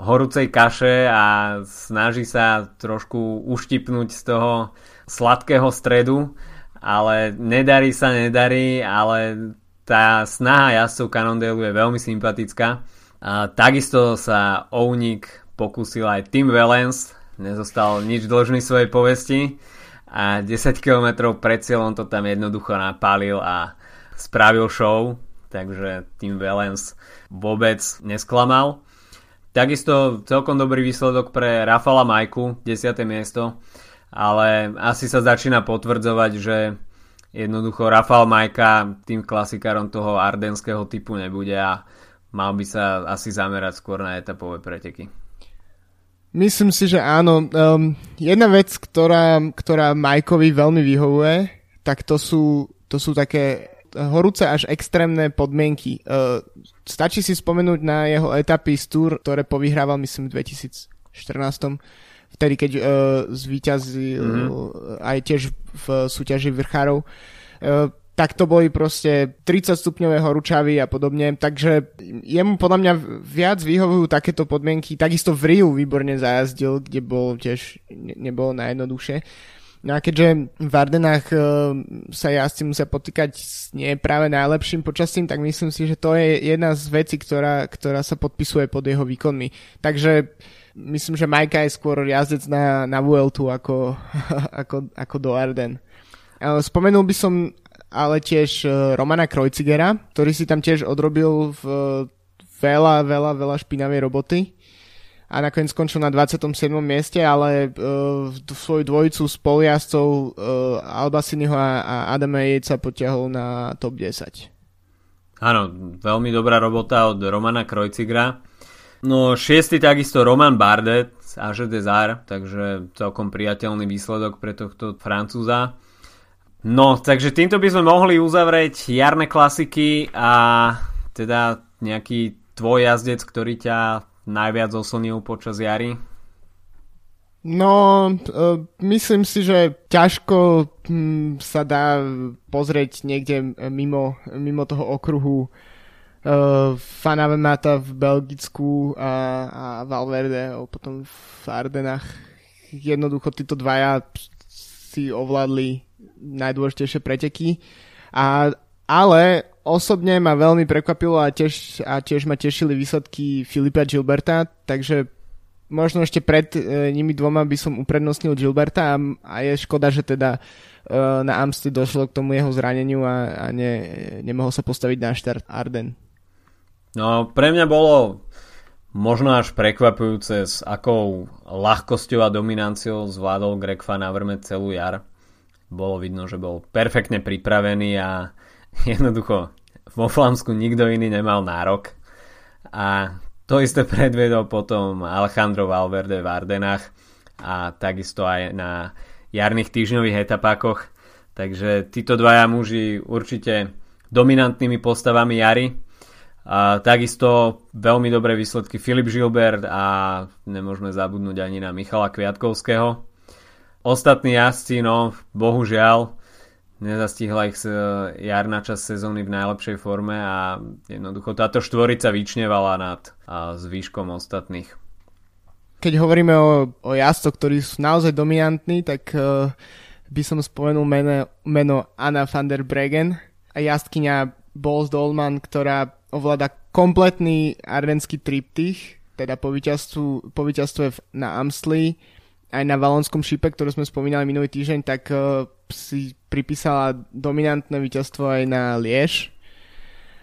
horúcej kaše a snaží sa trošku uštipnúť z toho sladkého stredu, ale nedarí sa, nedarí, ale tá snaha jazdcov Cannondale je veľmi sympatická. A takisto sa o únik pokúsil aj Tim Wellens, nezostal nič dlžný svojej povesti a 10 km pred cieľom to tam jednoducho napálil a spravil show, takže Tim Valens vôbec nesklamal. takisto celkom dobrý výsledok pre Rafala Majku, 10. miesto, ale asi sa začína potvrdzovať, že jednoducho Rafal Majka tým klasikárom toho ardenského typu nebude a mal by sa asi zamerať skôr na etapové preteky. Myslím si, že áno. Um, jedna vec, ktorá, ktorá Majkovi veľmi vyhovuje, tak to sú, to sú také horúce až extrémne podmienky. Uh, stačí si spomenúť na jeho etapy z Tour, ktoré povyhrával myslím v 2014 vtedy keď uh, zvíťazil mm-hmm. aj tiež v súťaži vrchárov. Uh, tak to boli proste 30 stupňové horúčavy a podobne, takže jemu podľa mňa viac vyhovujú takéto podmienky, takisto v Riu výborne zajazdil, kde bol tiež, ne, nebolo najjednoduchšie. No a keďže v Ardenách uh, sa jazdci musia potýkať s nie práve najlepším počasím, tak myslím si, že to je jedna z vecí, ktorá, ktorá sa podpisuje pod jeho výkonmi. Takže myslím, že Majka je skôr jazdec na, na Vueltu ako, ako, ako do Arden. Spomenul by som ale tiež e, Romana Krojcigera, ktorý si tam tiež odrobil v veľa, veľa, veľa špinavej roboty a nakoniec skončil na 27. mieste, ale uh, svoju dvojicu poliazcov uh, Albasiniho a, a Adama Jejca potiahol na top 10. Áno, veľmi dobrá robota od Romana Krojcigra. No šiestý takisto Roman Bardet z Age Desar, takže celkom priateľný výsledok pre tohto Francúza. No, takže týmto by sme mohli uzavrieť jarné klasiky a teda nejaký tvoj jazdec, ktorý ťa najviac oslnil počas jary? No, uh, myslím si, že ťažko hm, sa dá pozrieť niekde mimo, mimo toho okruhu uh, Fanavemata v Belgicku a, a Valverde a potom v Ardenách. Jednoducho títo dvaja si ovládli najdôležitejšie preteky. A, ale osobne ma veľmi prekvapilo a tiež, a tiež ma tešili výsledky Filipa Gilberta, takže možno ešte pred e, nimi dvoma by som uprednostnil Gilberta a, a je škoda, že teda e, na Amstel došlo k tomu jeho zraneniu a, a ne, nemohol sa postaviť na štart Arden. No, pre mňa bolo možno až prekvapujúce, s akou ľahkosťou a dominanciou zvládol Greg Van Avermaet celú jar bolo vidno, že bol perfektne pripravený a jednoducho vo Flamsku nikto iný nemal nárok. A to isté predvedol potom Alejandro Valverde v Ardenách a takisto aj na jarných týždňových etapákoch. Takže títo dvaja muži určite dominantnými postavami jary. A takisto veľmi dobré výsledky Filip Gilbert a nemôžeme zabudnúť ani na Michala Kviatkovského. Ostatní jazdci, no, bohužiaľ, nezastihla ich jarná časť sezóny v najlepšej forme a jednoducho táto štvorica vyčnevala nad a zvýškom ostatných. Keď hovoríme o, o jazdcoch, ktorí sú naozaj dominantní, tak uh, by som spomenul meno, meno Anna van der Bregen a jazdkynia Bols Dolman, ktorá ovláda kompletný ardenský triptych, teda po víťazstve na Amsli, aj na Valonskom šipe, ktorú sme spomínali minulý týždeň, tak uh, si pripísala dominantné víťazstvo aj na Liež.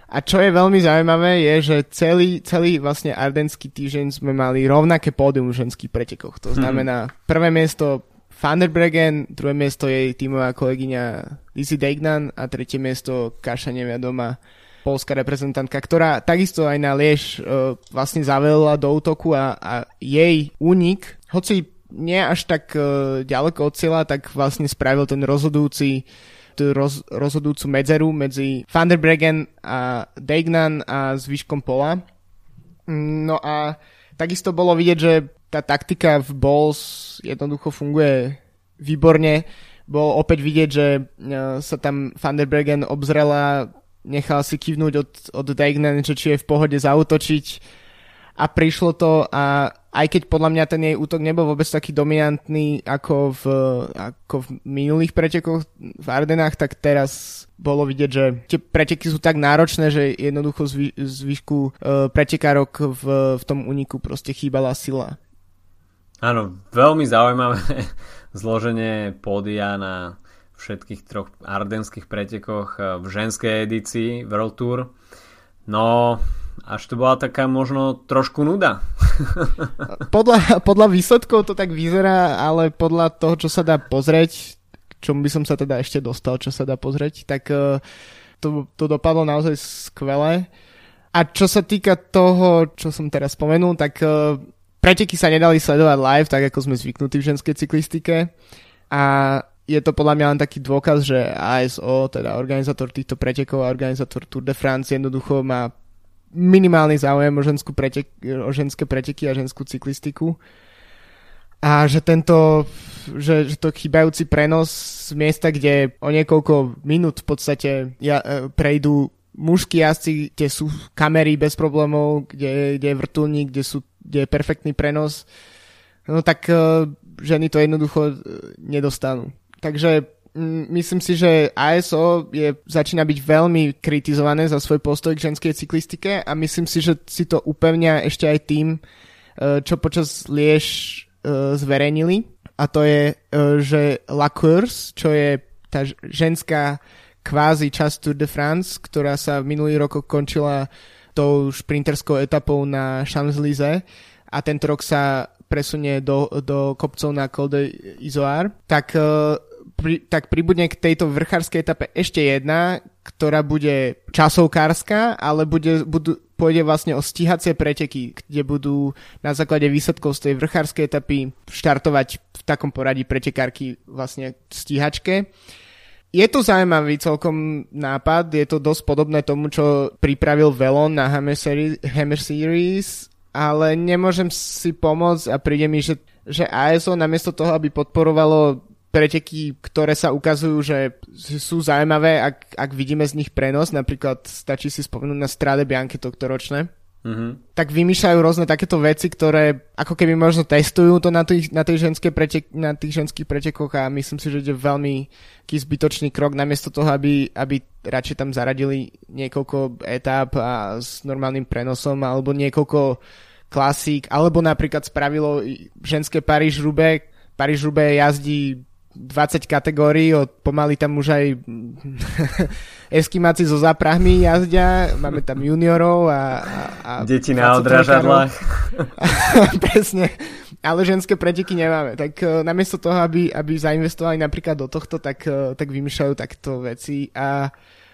A čo je veľmi zaujímavé je, že celý, celý vlastne ardenský týždeň sme mali rovnaké pódium v ženských pretekoch. To mhm. znamená prvé miesto Van der Bregen, druhé miesto jej tímová kolegyňa Lizzie Degnan a tretie miesto Kaša Nevia doma polská reprezentantka, ktorá takisto aj na Liež uh, vlastne zavelila do útoku a, a jej únik, hoci nie až tak uh, ďaleko od cieľa, tak vlastne spravil ten rozhodujúci tú roz, rozhodujúcu medzeru medzi Van a Degnan a zvyškom pola. No a takisto bolo vidieť, že tá taktika v Balls jednoducho funguje výborne. Bolo opäť vidieť, že uh, sa tam Van Bregen obzrela, nechal si kývnuť od, od Degnan, že či je v pohode zautočiť a prišlo to a aj keď podľa mňa ten jej útok nebol vôbec taký dominantný ako v, ako v minulých pretekoch v Ardenách, tak teraz bolo vidieť, že tie preteky sú tak náročné, že jednoducho zvý, zvyšku uh, pretekárok v, v tom úniku proste chýbala sila. Áno, veľmi zaujímavé zloženie pódia na všetkých troch ardenských pretekoch v ženskej edícii World Tour. No, až to bola taká možno trošku nuda. podľa, podľa výsledkov to tak vyzerá, ale podľa toho, čo sa dá pozrieť, čomu by som sa teda ešte dostal, čo sa dá pozrieť, tak uh, to, to dopadlo naozaj skvelé. A čo sa týka toho, čo som teraz spomenul, tak uh, preteky sa nedali sledovať live, tak ako sme zvyknutí v ženskej cyklistike. A je to podľa mňa len taký dôkaz, že ASO, teda organizátor týchto pretekov a organizátor Tour de France jednoducho má minimálny záujem o, ženskú pretek, o ženské preteky a ženskú cyklistiku. A že tento, že, že to chýbajúci prenos z miesta, kde o niekoľko minút v podstate ja, e, prejdú mužskí jazdci, kde sú kamery bez problémov, kde, kde je vrtulník, kde, sú, kde je perfektný prenos, no tak uh, ženy to jednoducho uh, nedostanú. Takže myslím si, že ASO je, začína byť veľmi kritizované za svoj postoj k ženskej cyklistike a myslím si, že si to upevňa ešte aj tým, e, čo počas Liež e, zverejnili. A to je, e, že La Course, čo je tá ženská kvázi časť Tour de France, ktorá sa v minulý rok končila tou šprinterskou etapou na Champs-Élysées. A tento rok sa presunie do, do kopcov na Col de Izoar, tak pri, tak pribudne k tejto vrchárskej etape ešte jedna, ktorá bude časovkárska, ale bude, budú, pôjde vlastne o stíhacie preteky, kde budú na základe výsledkov z tej vrchárskej etapy štartovať v takom poradí pretekárky vlastne stíhačke. Je to zaujímavý celkom nápad, je to dosť podobné tomu, čo pripravil Velon na Hammer Series, Hammer Series ale nemôžem si pomôcť a príde mi, že, že ASO namiesto toho, aby podporovalo preteky, ktoré sa ukazujú, že sú zaujímavé, ak, ak vidíme z nich prenos, napríklad stačí si spomenúť na Strade Bianche tohto ročné, mm-hmm. tak vymýšľajú rôzne takéto veci, ktoré ako keby možno testujú to na, tých, na, tej ženské pretek, na tých ženských pretekoch a myslím si, že je veľmi zbytočný krok, namiesto toho, aby, aby radšej tam zaradili niekoľko etáp a s normálnym prenosom alebo niekoľko klasík, alebo napríklad spravilo ženské Paríž-Roubaix, Paríž-Roubaix jazdí 20 kategórií, od pomaly tam už aj eskimáci so záprahmi jazdia, máme tam juniorov a... a, a Deti na odrážadlách. Presne, ale ženské preteky nemáme. Tak uh, namiesto toho, aby, aby zainvestovali napríklad do tohto, tak, uh, tak vymýšľajú takto veci a,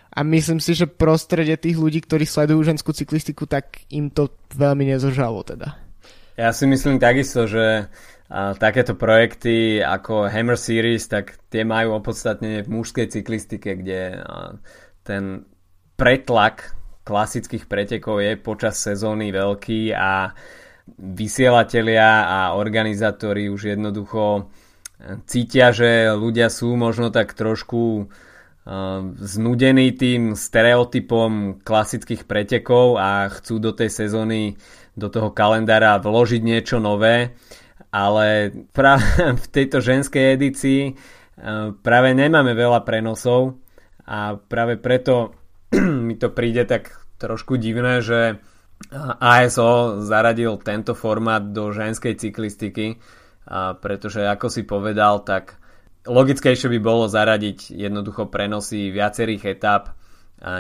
a myslím si, že prostredie tých ľudí, ktorí sledujú ženskú cyklistiku, tak im to veľmi nezožalo teda. Ja si myslím takisto, že a takéto projekty ako Hammer Series, tak tie majú opodstatnenie v mužskej cyklistike, kde ten pretlak klasických pretekov je počas sezóny veľký a vysielatelia a organizátori už jednoducho e, cítia, že ľudia sú možno tak trošku e, znudení tým stereotypom klasických pretekov a chcú do tej sezóny, do toho kalendára vložiť niečo nové ale práve v tejto ženskej edícii e, práve nemáme veľa prenosov a práve preto mi to príde tak trošku divné, že ASO zaradil tento formát do ženskej cyklistiky, pretože ako si povedal, tak logickejšie by bolo zaradiť jednoducho prenosy viacerých etap,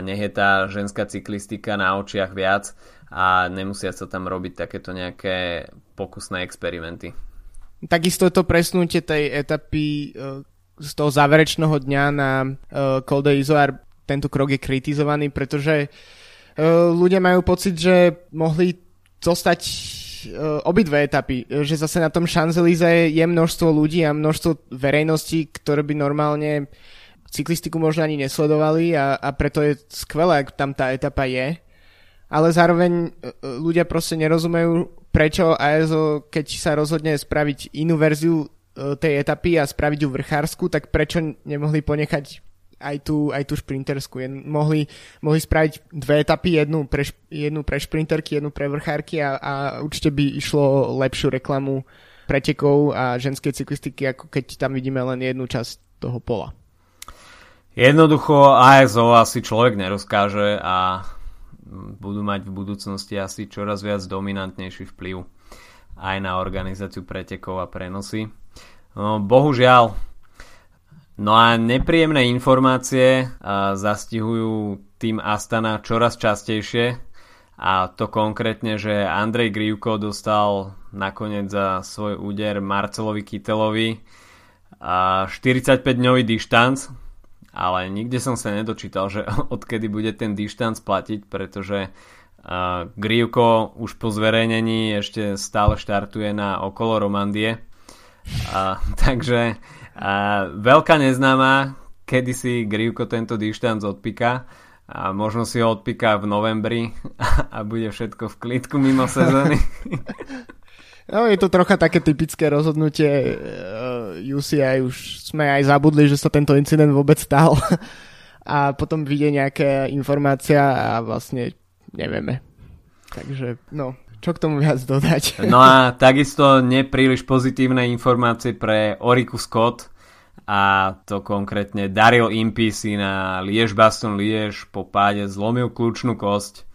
nech je tá ženská cyklistika na očiach viac a nemusia sa tam robiť takéto nejaké pokusné experimenty. Takisto to presnutie tej etapy uh, z toho záverečného dňa na uh, Col de tento krok je kritizovaný, pretože uh, ľudia majú pocit, že mohli zostať obidve etapy, že zase na tom champs je množstvo ľudí a množstvo verejností, ktoré by normálne cyklistiku možno ani nesledovali a, a preto je skvelé, ak tam tá etapa je. Ale zároveň ľudia proste nerozumejú, prečo ASO, keď sa rozhodne spraviť inú verziu e, tej etapy a spraviť ju vrchársku, tak prečo nemohli ponechať aj tú, aj tú šprintersku. Jen, mohli, mohli spraviť dve etapy, jednu pre, jednu pre šprinterky, jednu pre vrchárky a, a určite by išlo lepšiu reklamu pretekov a ženskej cyklistiky, ako keď tam vidíme len jednu časť toho pola. Jednoducho ASO asi človek nerozkáže a budú mať v budúcnosti asi čoraz viac dominantnejší vplyv aj na organizáciu pretekov a prenosy. No, bohužiaľ, no a nepríjemné informácie zastihujú tým Astana čoraz častejšie. A to konkrétne, že Andrej Grivko dostal nakoniec za svoj úder Marcelovi Kytelovi a 45-dňový dištanc, ale nikde som sa nedočítal, že odkedy bude ten dištanc platiť, pretože uh, Grivko už po zverejnení ešte stále štartuje na okolo Romandie. Uh, takže uh, veľká neznáma, kedy si Grivko tento dištanc odpíka a možno si ho odpíka v novembri a bude všetko v klidku mimo sezóny. No, je to trocha také typické rozhodnutie eh, UCI, už sme aj zabudli, že sa tento incident vôbec stal a potom vyjde nejaká informácia a vlastne nevieme. Takže, no, čo k tomu viac dodať? No a takisto nepríliš pozitívne informácie pre Oriku Scott, a to konkrétne Daryl Impey si na Liež Baston Liež po páde zlomil kľúčnú kosť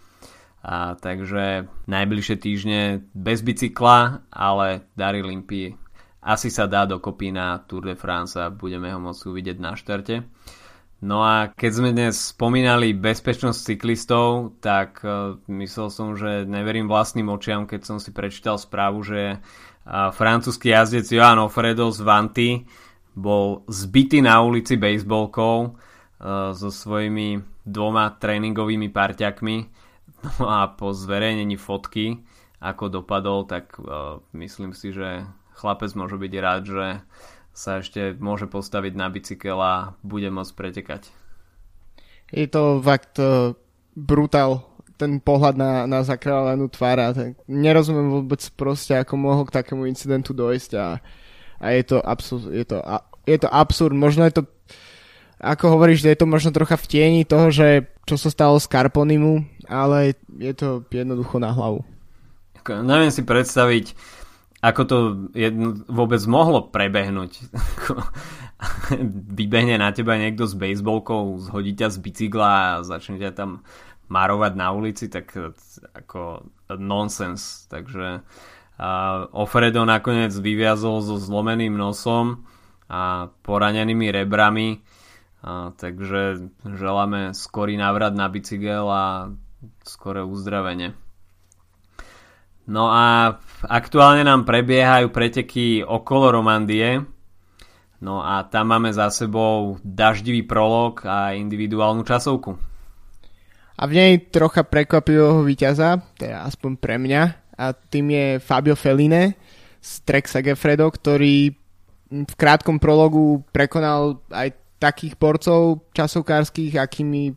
a takže najbližšie týždne bez bicykla, ale Daryl Impey asi sa dá dokopy na Tour de France a budeme ho môcť uvidieť na štarte. No a keď sme dnes spomínali bezpečnosť cyklistov, tak uh, myslel som, že neverím vlastným očiam, keď som si prečítal správu, že uh, francúzsky jazdec Johan Ofredo z Vanty bol zbytý na ulici baseballkou uh, so svojimi dvoma tréningovými parťakmi no a po zverejnení fotky ako dopadol, tak uh, myslím si, že chlapec môže byť rád, že sa ešte môže postaviť na bicykel a bude môcť pretekať. Je to fakt uh, brutál ten pohľad na, na zakrávanú tvár nerozumiem vôbec proste, ako mohol k takému incidentu dojsť a, a je to, absurd, je to je to absurd, možno je to ako hovoríš, je to možno trocha v tieni toho, že čo sa stalo z Carponimu, ale je to jednoducho na hlavu. Neviem si predstaviť, ako to jedno, vôbec mohlo prebehnúť. Vybehne na teba niekto s baseballkou, zhodí ťa z bicykla a začne ťa tam marovať na ulici, tak ako nonsens. Takže uh, Ofredo nakoniec vyviazol so zlomeným nosom a poranenými rebrami. A, takže želáme skorý návrat na bicykel a skoré uzdravenie. No a aktuálne nám prebiehajú preteky okolo Romandie. No a tam máme za sebou daždivý prolog a individuálnu časovku. A v nej trocha prekvapivého víťaza, teda aspoň pre mňa, a tým je Fabio Feline z Trek Segefredo, ktorý v krátkom prologu prekonal aj takých borcov časovkárskych, akými e,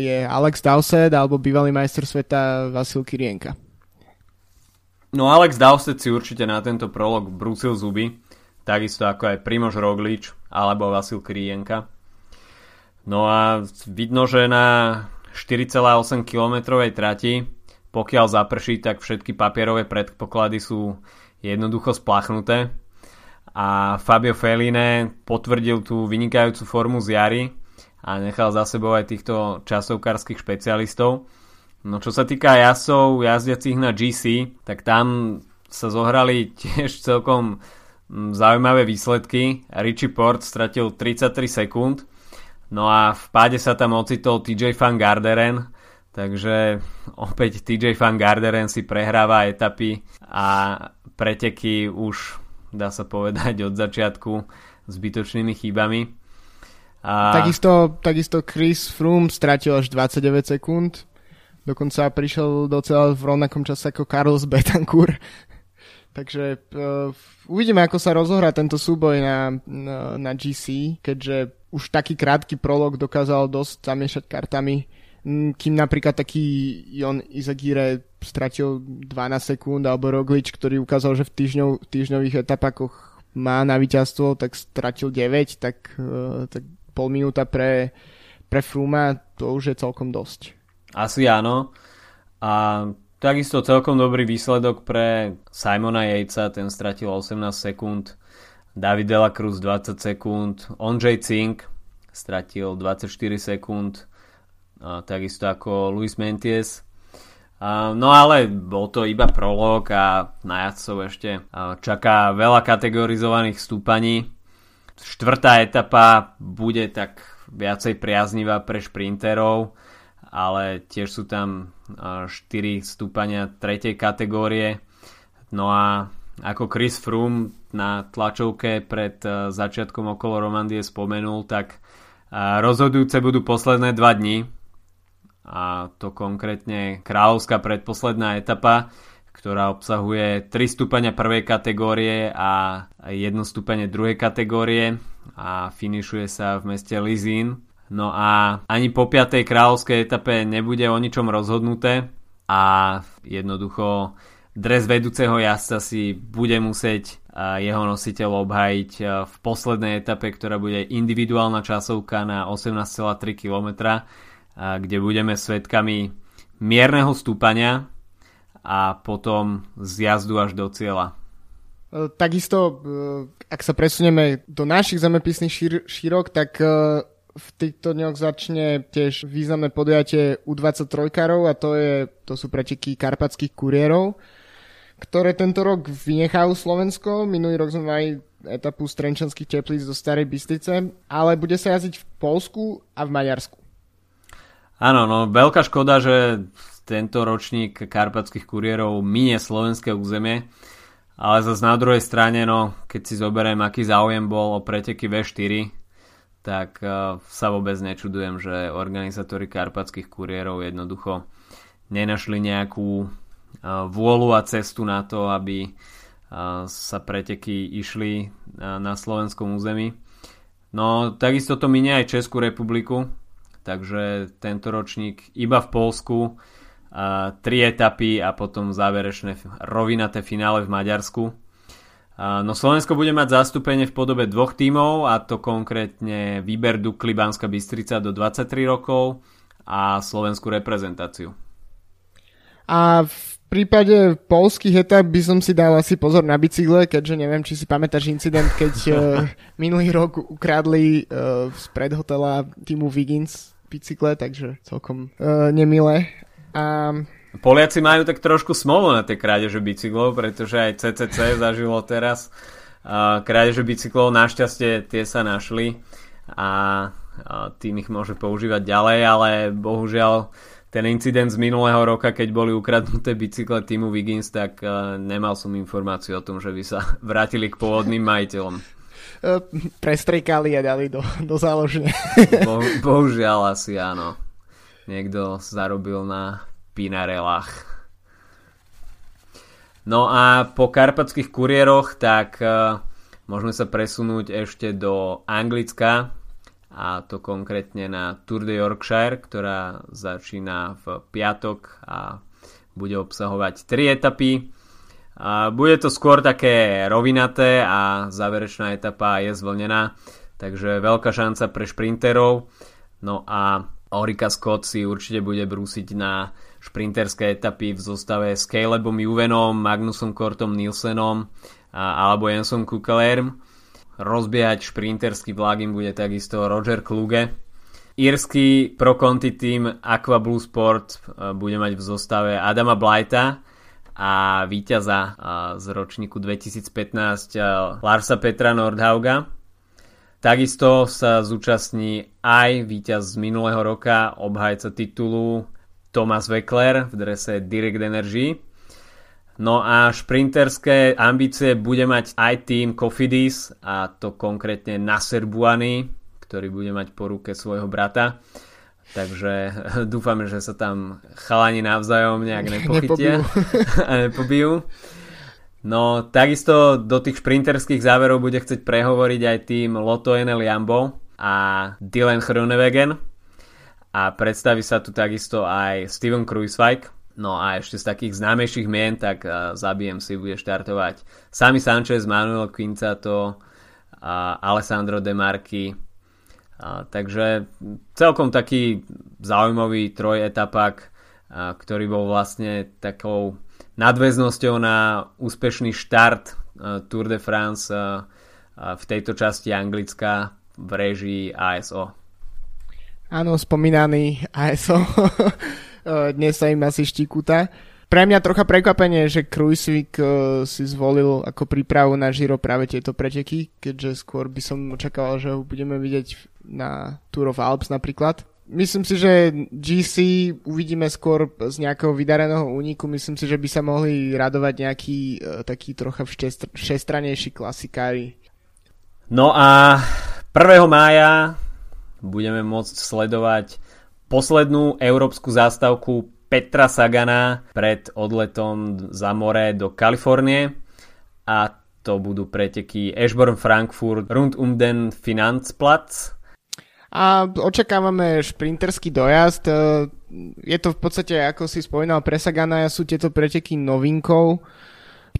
je Alex Dowsett alebo bývalý majster sveta Vasil Kirienka. No Alex Dowsett si určite na tento prolog brúsil zuby, takisto ako aj Primož Roglič alebo Vasil Kirienka. No a vidno, že na 4,8 km trati, pokiaľ zaprší, tak všetky papierové predpoklady sú jednoducho splachnuté a Fabio Feline potvrdil tú vynikajúcu formu z jary a nechal za sebou aj týchto časovkárskych špecialistov. No čo sa týka jasov jazdiacich na GC, tak tam sa zohrali tiež celkom mm, zaujímavé výsledky. Richie Port stratil 33 sekúnd, no a v páde sa tam ocitol TJ Van Garderen, takže opäť TJ Van Garderen si prehráva etapy a preteky už dá sa povedať, od začiatku zbytočnými chybami. A... Takisto, takisto Chris Froome stratil až 29 sekúnd. Dokonca prišiel docela v rovnakom čase ako Carlos Betancourt. Takže uh, uvidíme, ako sa rozohrá tento súboj na, na, na GC, keďže už taký krátky prolog dokázal dosť zamiešať kartami, kým napríklad taký Jon Izagire stratil 12 sekúnd, alebo Roglič, ktorý ukázal, že v, týždňov, týždňových etapakoch má na víťazstvo, tak stratil 9, tak, uh, tak pol minúta pre, pre Fruma, to už je celkom dosť. Asi áno. A takisto celkom dobrý výsledok pre Simona Jejca, ten stratil 18 sekúnd, David Dela Cruz 20 sekúnd, Ondřej Cink stratil 24 sekúnd, takisto ako Luis Menties No ale bol to iba prolog a na jazdcov ešte čaká veľa kategorizovaných stúpaní. Štvrtá etapa bude tak viacej priaznivá pre šprinterov ale tiež sú tam 4 stúpania tretej kategórie. No a ako Chris Froome na tlačovke pred začiatkom okolo Romandie spomenul, tak rozhodujúce budú posledné dva dni a to konkrétne kráľovská predposledná etapa, ktorá obsahuje 3 stupňa prvej kategórie a 1 stupňa druhej kategórie a finišuje sa v meste Lizín. No a ani po 5. kráľovskej etape nebude o ničom rozhodnuté a jednoducho dres vedúceho jazdca si bude musieť jeho nositeľ obhajiť v poslednej etape, ktorá bude individuálna časovka na 18,3 km, kde budeme svetkami mierneho stúpania a potom z jazdu až do cieľa. E, takisto, e, ak sa presunieme do našich zemepisných šír- šírok, tak e, v týchto dňoch začne tiež významné podujatie U23 a to, je, to sú preteky karpatských kuriérov, ktoré tento rok vynechajú Slovensko. Minulý rok sme mali etapu z Trenčanských teplíc do Starej Bystrice, ale bude sa jazdiť v Polsku a v Maďarsku. Áno, no veľká škoda, že tento ročník karpatských kuriérov minie slovenské územie, ale zase na druhej strane, no, keď si zoberiem, aký záujem bol o preteky V4, tak uh, sa vôbec nečudujem, že organizátori karpatských kuriérov jednoducho nenašli nejakú uh, vôľu a cestu na to, aby uh, sa preteky išli uh, na slovenskom území. No, takisto to minie aj Českú republiku, takže tento ročník iba v Polsku tri etapy a potom záverečné rovinaté finále v Maďarsku. No Slovensko bude mať zastúpenie v podobe dvoch tímov a to konkrétne výber Dukli Banská Bystrica do 23 rokov a slovenskú reprezentáciu. A v prípade polských etap by som si dal asi pozor na bicykle, keďže neviem, či si pamätáš incident, keď uh, minulý rok ukradli uh, z predhotela týmu Wiggins bicykle, takže celkom uh, nemilé. A... Poliaci majú tak trošku smolu na tie krádeže bicyklov, pretože aj CCC zažilo teraz uh, krádeže bicyklov. Našťastie tie sa našli a uh, tým ich môže používať ďalej, ale bohužiaľ ten incident z minulého roka, keď boli ukradnuté bicykle týmu Wiggins, tak uh, nemal som informáciu o tom, že by sa vrátili k pôvodným majiteľom. Prestrejkali a dali do, do záložne. Bo, bohužiaľ asi áno niekto zarobil na Pinarelách. No a po karpatských kuriéroch tak uh, môžeme sa presunúť ešte do Anglicka a to konkrétne na Tour de Yorkshire, ktorá začína v piatok a bude obsahovať 3 etapy. A bude to skôr také rovinaté a záverečná etapa je zvlnená, takže veľká šanca pre šprinterov. No a Orika Scott si určite bude brúsiť na šprinterské etapy v zostave s Calebom Juvenom, Magnusom Kortom Nielsenom a, alebo Jensom Kukelerm. Rozbiehať šprinterský vlak im bude takisto Roger Kluge. Írsky Pro Conti tým Aqua Blue Sport e, bude mať v zostave Adama Blighta a víťaza z ročníku 2015 e, Larsa Petra Nordhauga. Takisto sa zúčastní aj víťaz z minulého roka, obhajca titulu Thomas Weckler v drese Direct Energy. No a šprinterské ambície bude mať aj tým Kofidis a to konkrétne Nasser Buany, ktorý bude mať po ruke svojho brata. Takže dúfame, že sa tam chalani navzájom nejak nepochytia a nepobijú. No, takisto do tých šprinterských záverov bude chcieť prehovoriť aj tým Lotto NL Jambo a Dylan Groenewegen a predstaví sa tu takisto aj Steven Kruiswijk. No a ešte z takých známejších mien, tak uh, zabijem si bude štartovať Sami Sanchez, Manuel Quincato, a Alessandro De Marchi. A, takže celkom taký zaujímavý trojetapak, a, ktorý bol vlastne takou nadväznosťou na úspešný štart uh, Tour de France uh, uh, v tejto časti Anglicka v režii ASO. Áno, spomínaný ASO. Dnes sa im asi štíkuta. Pre mňa trocha prekvapenie, že Kruisvik si zvolil ako prípravu na Giro práve tieto preteky, keďže skôr by som očakával, že ho budeme vidieť na Tour of Alps napríklad. myslím si, že GC uvidíme skôr z nejakého vydareného úniku. Myslím si, že by sa mohli radovať nejaký uh, taký trocha všestranejší klasikári. No a 1. mája budeme môcť sledovať poslednú európsku zástavku Petra Sagana pred odletom za more do Kalifornie a to budú preteky Ashburn Frankfurt rund um den Finanzplatz a očakávame šprinterský dojazd. E, je to v podstate, ako si spomínal, pre Sagana sú tieto preteky novinkou,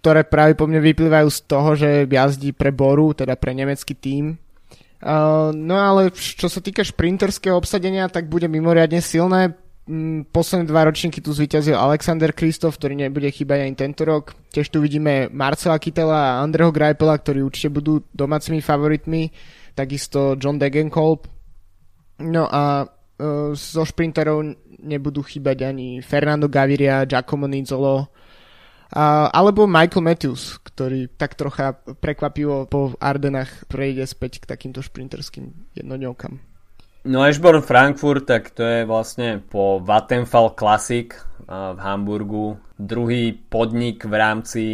ktoré práve po mne vyplývajú z toho, že jazdí pre Boru, teda pre nemecký tím. E, no ale čo sa týka šprinterského obsadenia, tak bude mimoriadne silné. Mm, posledné dva ročníky tu zvíťazil Alexander Kristof, ktorý nebude chýbať ani tento rok. Tiež tu vidíme Marcela Kytela a Andreho Greipela, ktorí určite budú domácimi favoritmi. Takisto John Degenkolb, No a uh, zo šprinterov nebudú chýbať ani Fernando Gaviria, Giacomo Nizzolo, a, alebo Michael Matthews, ktorý tak trocha prekvapivo po Ardenách prejde späť k takýmto šprinterským jednodňovkám. No Ashborn Frankfurt, tak to je vlastne po Vattenfall Classic v Hamburgu druhý podnik v rámci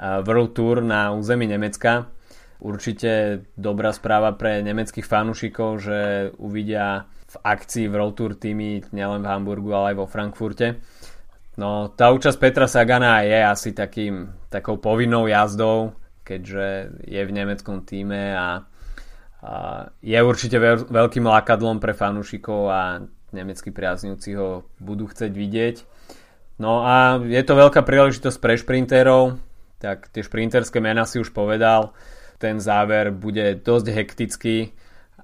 World Tour na území Nemecka určite dobrá správa pre nemeckých fanúšikov, že uvidia v akcii Road Tour týmy nielen v Hamburgu, ale aj vo Frankfurte. No, tá účasť Petra Sagana je asi takým, takou povinnou jazdou, keďže je v nemeckom týme a je určite veľ, veľkým lákadlom pre fanúšikov a nemeckí priaznivci ho budú chcieť vidieť. No a je to veľká príležitosť pre šprinterov, tak tie šprinterské mená si už povedal ten záver bude dosť hektický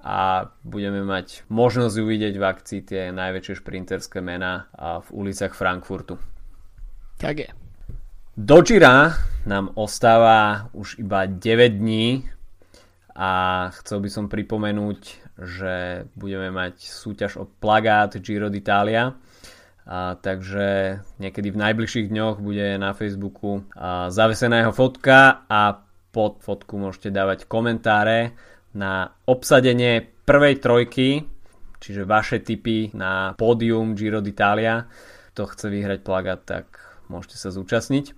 a budeme mať možnosť uvidieť v akcii tie najväčšie šprinterské mená v uliciach Frankfurtu. Tak je. Do Gira nám ostáva už iba 9 dní a chcel by som pripomenúť, že budeme mať súťaž o plagát Giro d'Italia. A, takže niekedy v najbližších dňoch bude na Facebooku a, zavesená jeho fotka a pod fotku môžete dávať komentáre na obsadenie prvej trojky, čiže vaše tipy na pódium Giro d'Italia. Kto chce vyhrať plagát, tak môžete sa zúčastniť.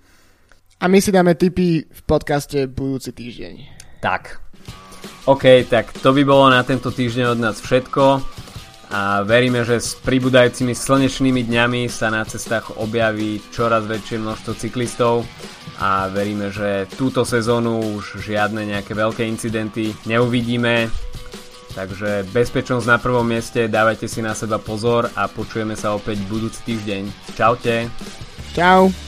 A my si dáme tipy v podcaste budúci týždeň. Tak. OK, tak to by bolo na tento týždeň od nás všetko a veríme, že s pribúdajúcimi slnečnými dňami sa na cestách objaví čoraz väčšie množstvo cyklistov a veríme, že túto sezónu už žiadne nejaké veľké incidenty neuvidíme. Takže bezpečnosť na prvom mieste, dávajte si na seba pozor a počujeme sa opäť budúci týždeň. Čaute. Čau.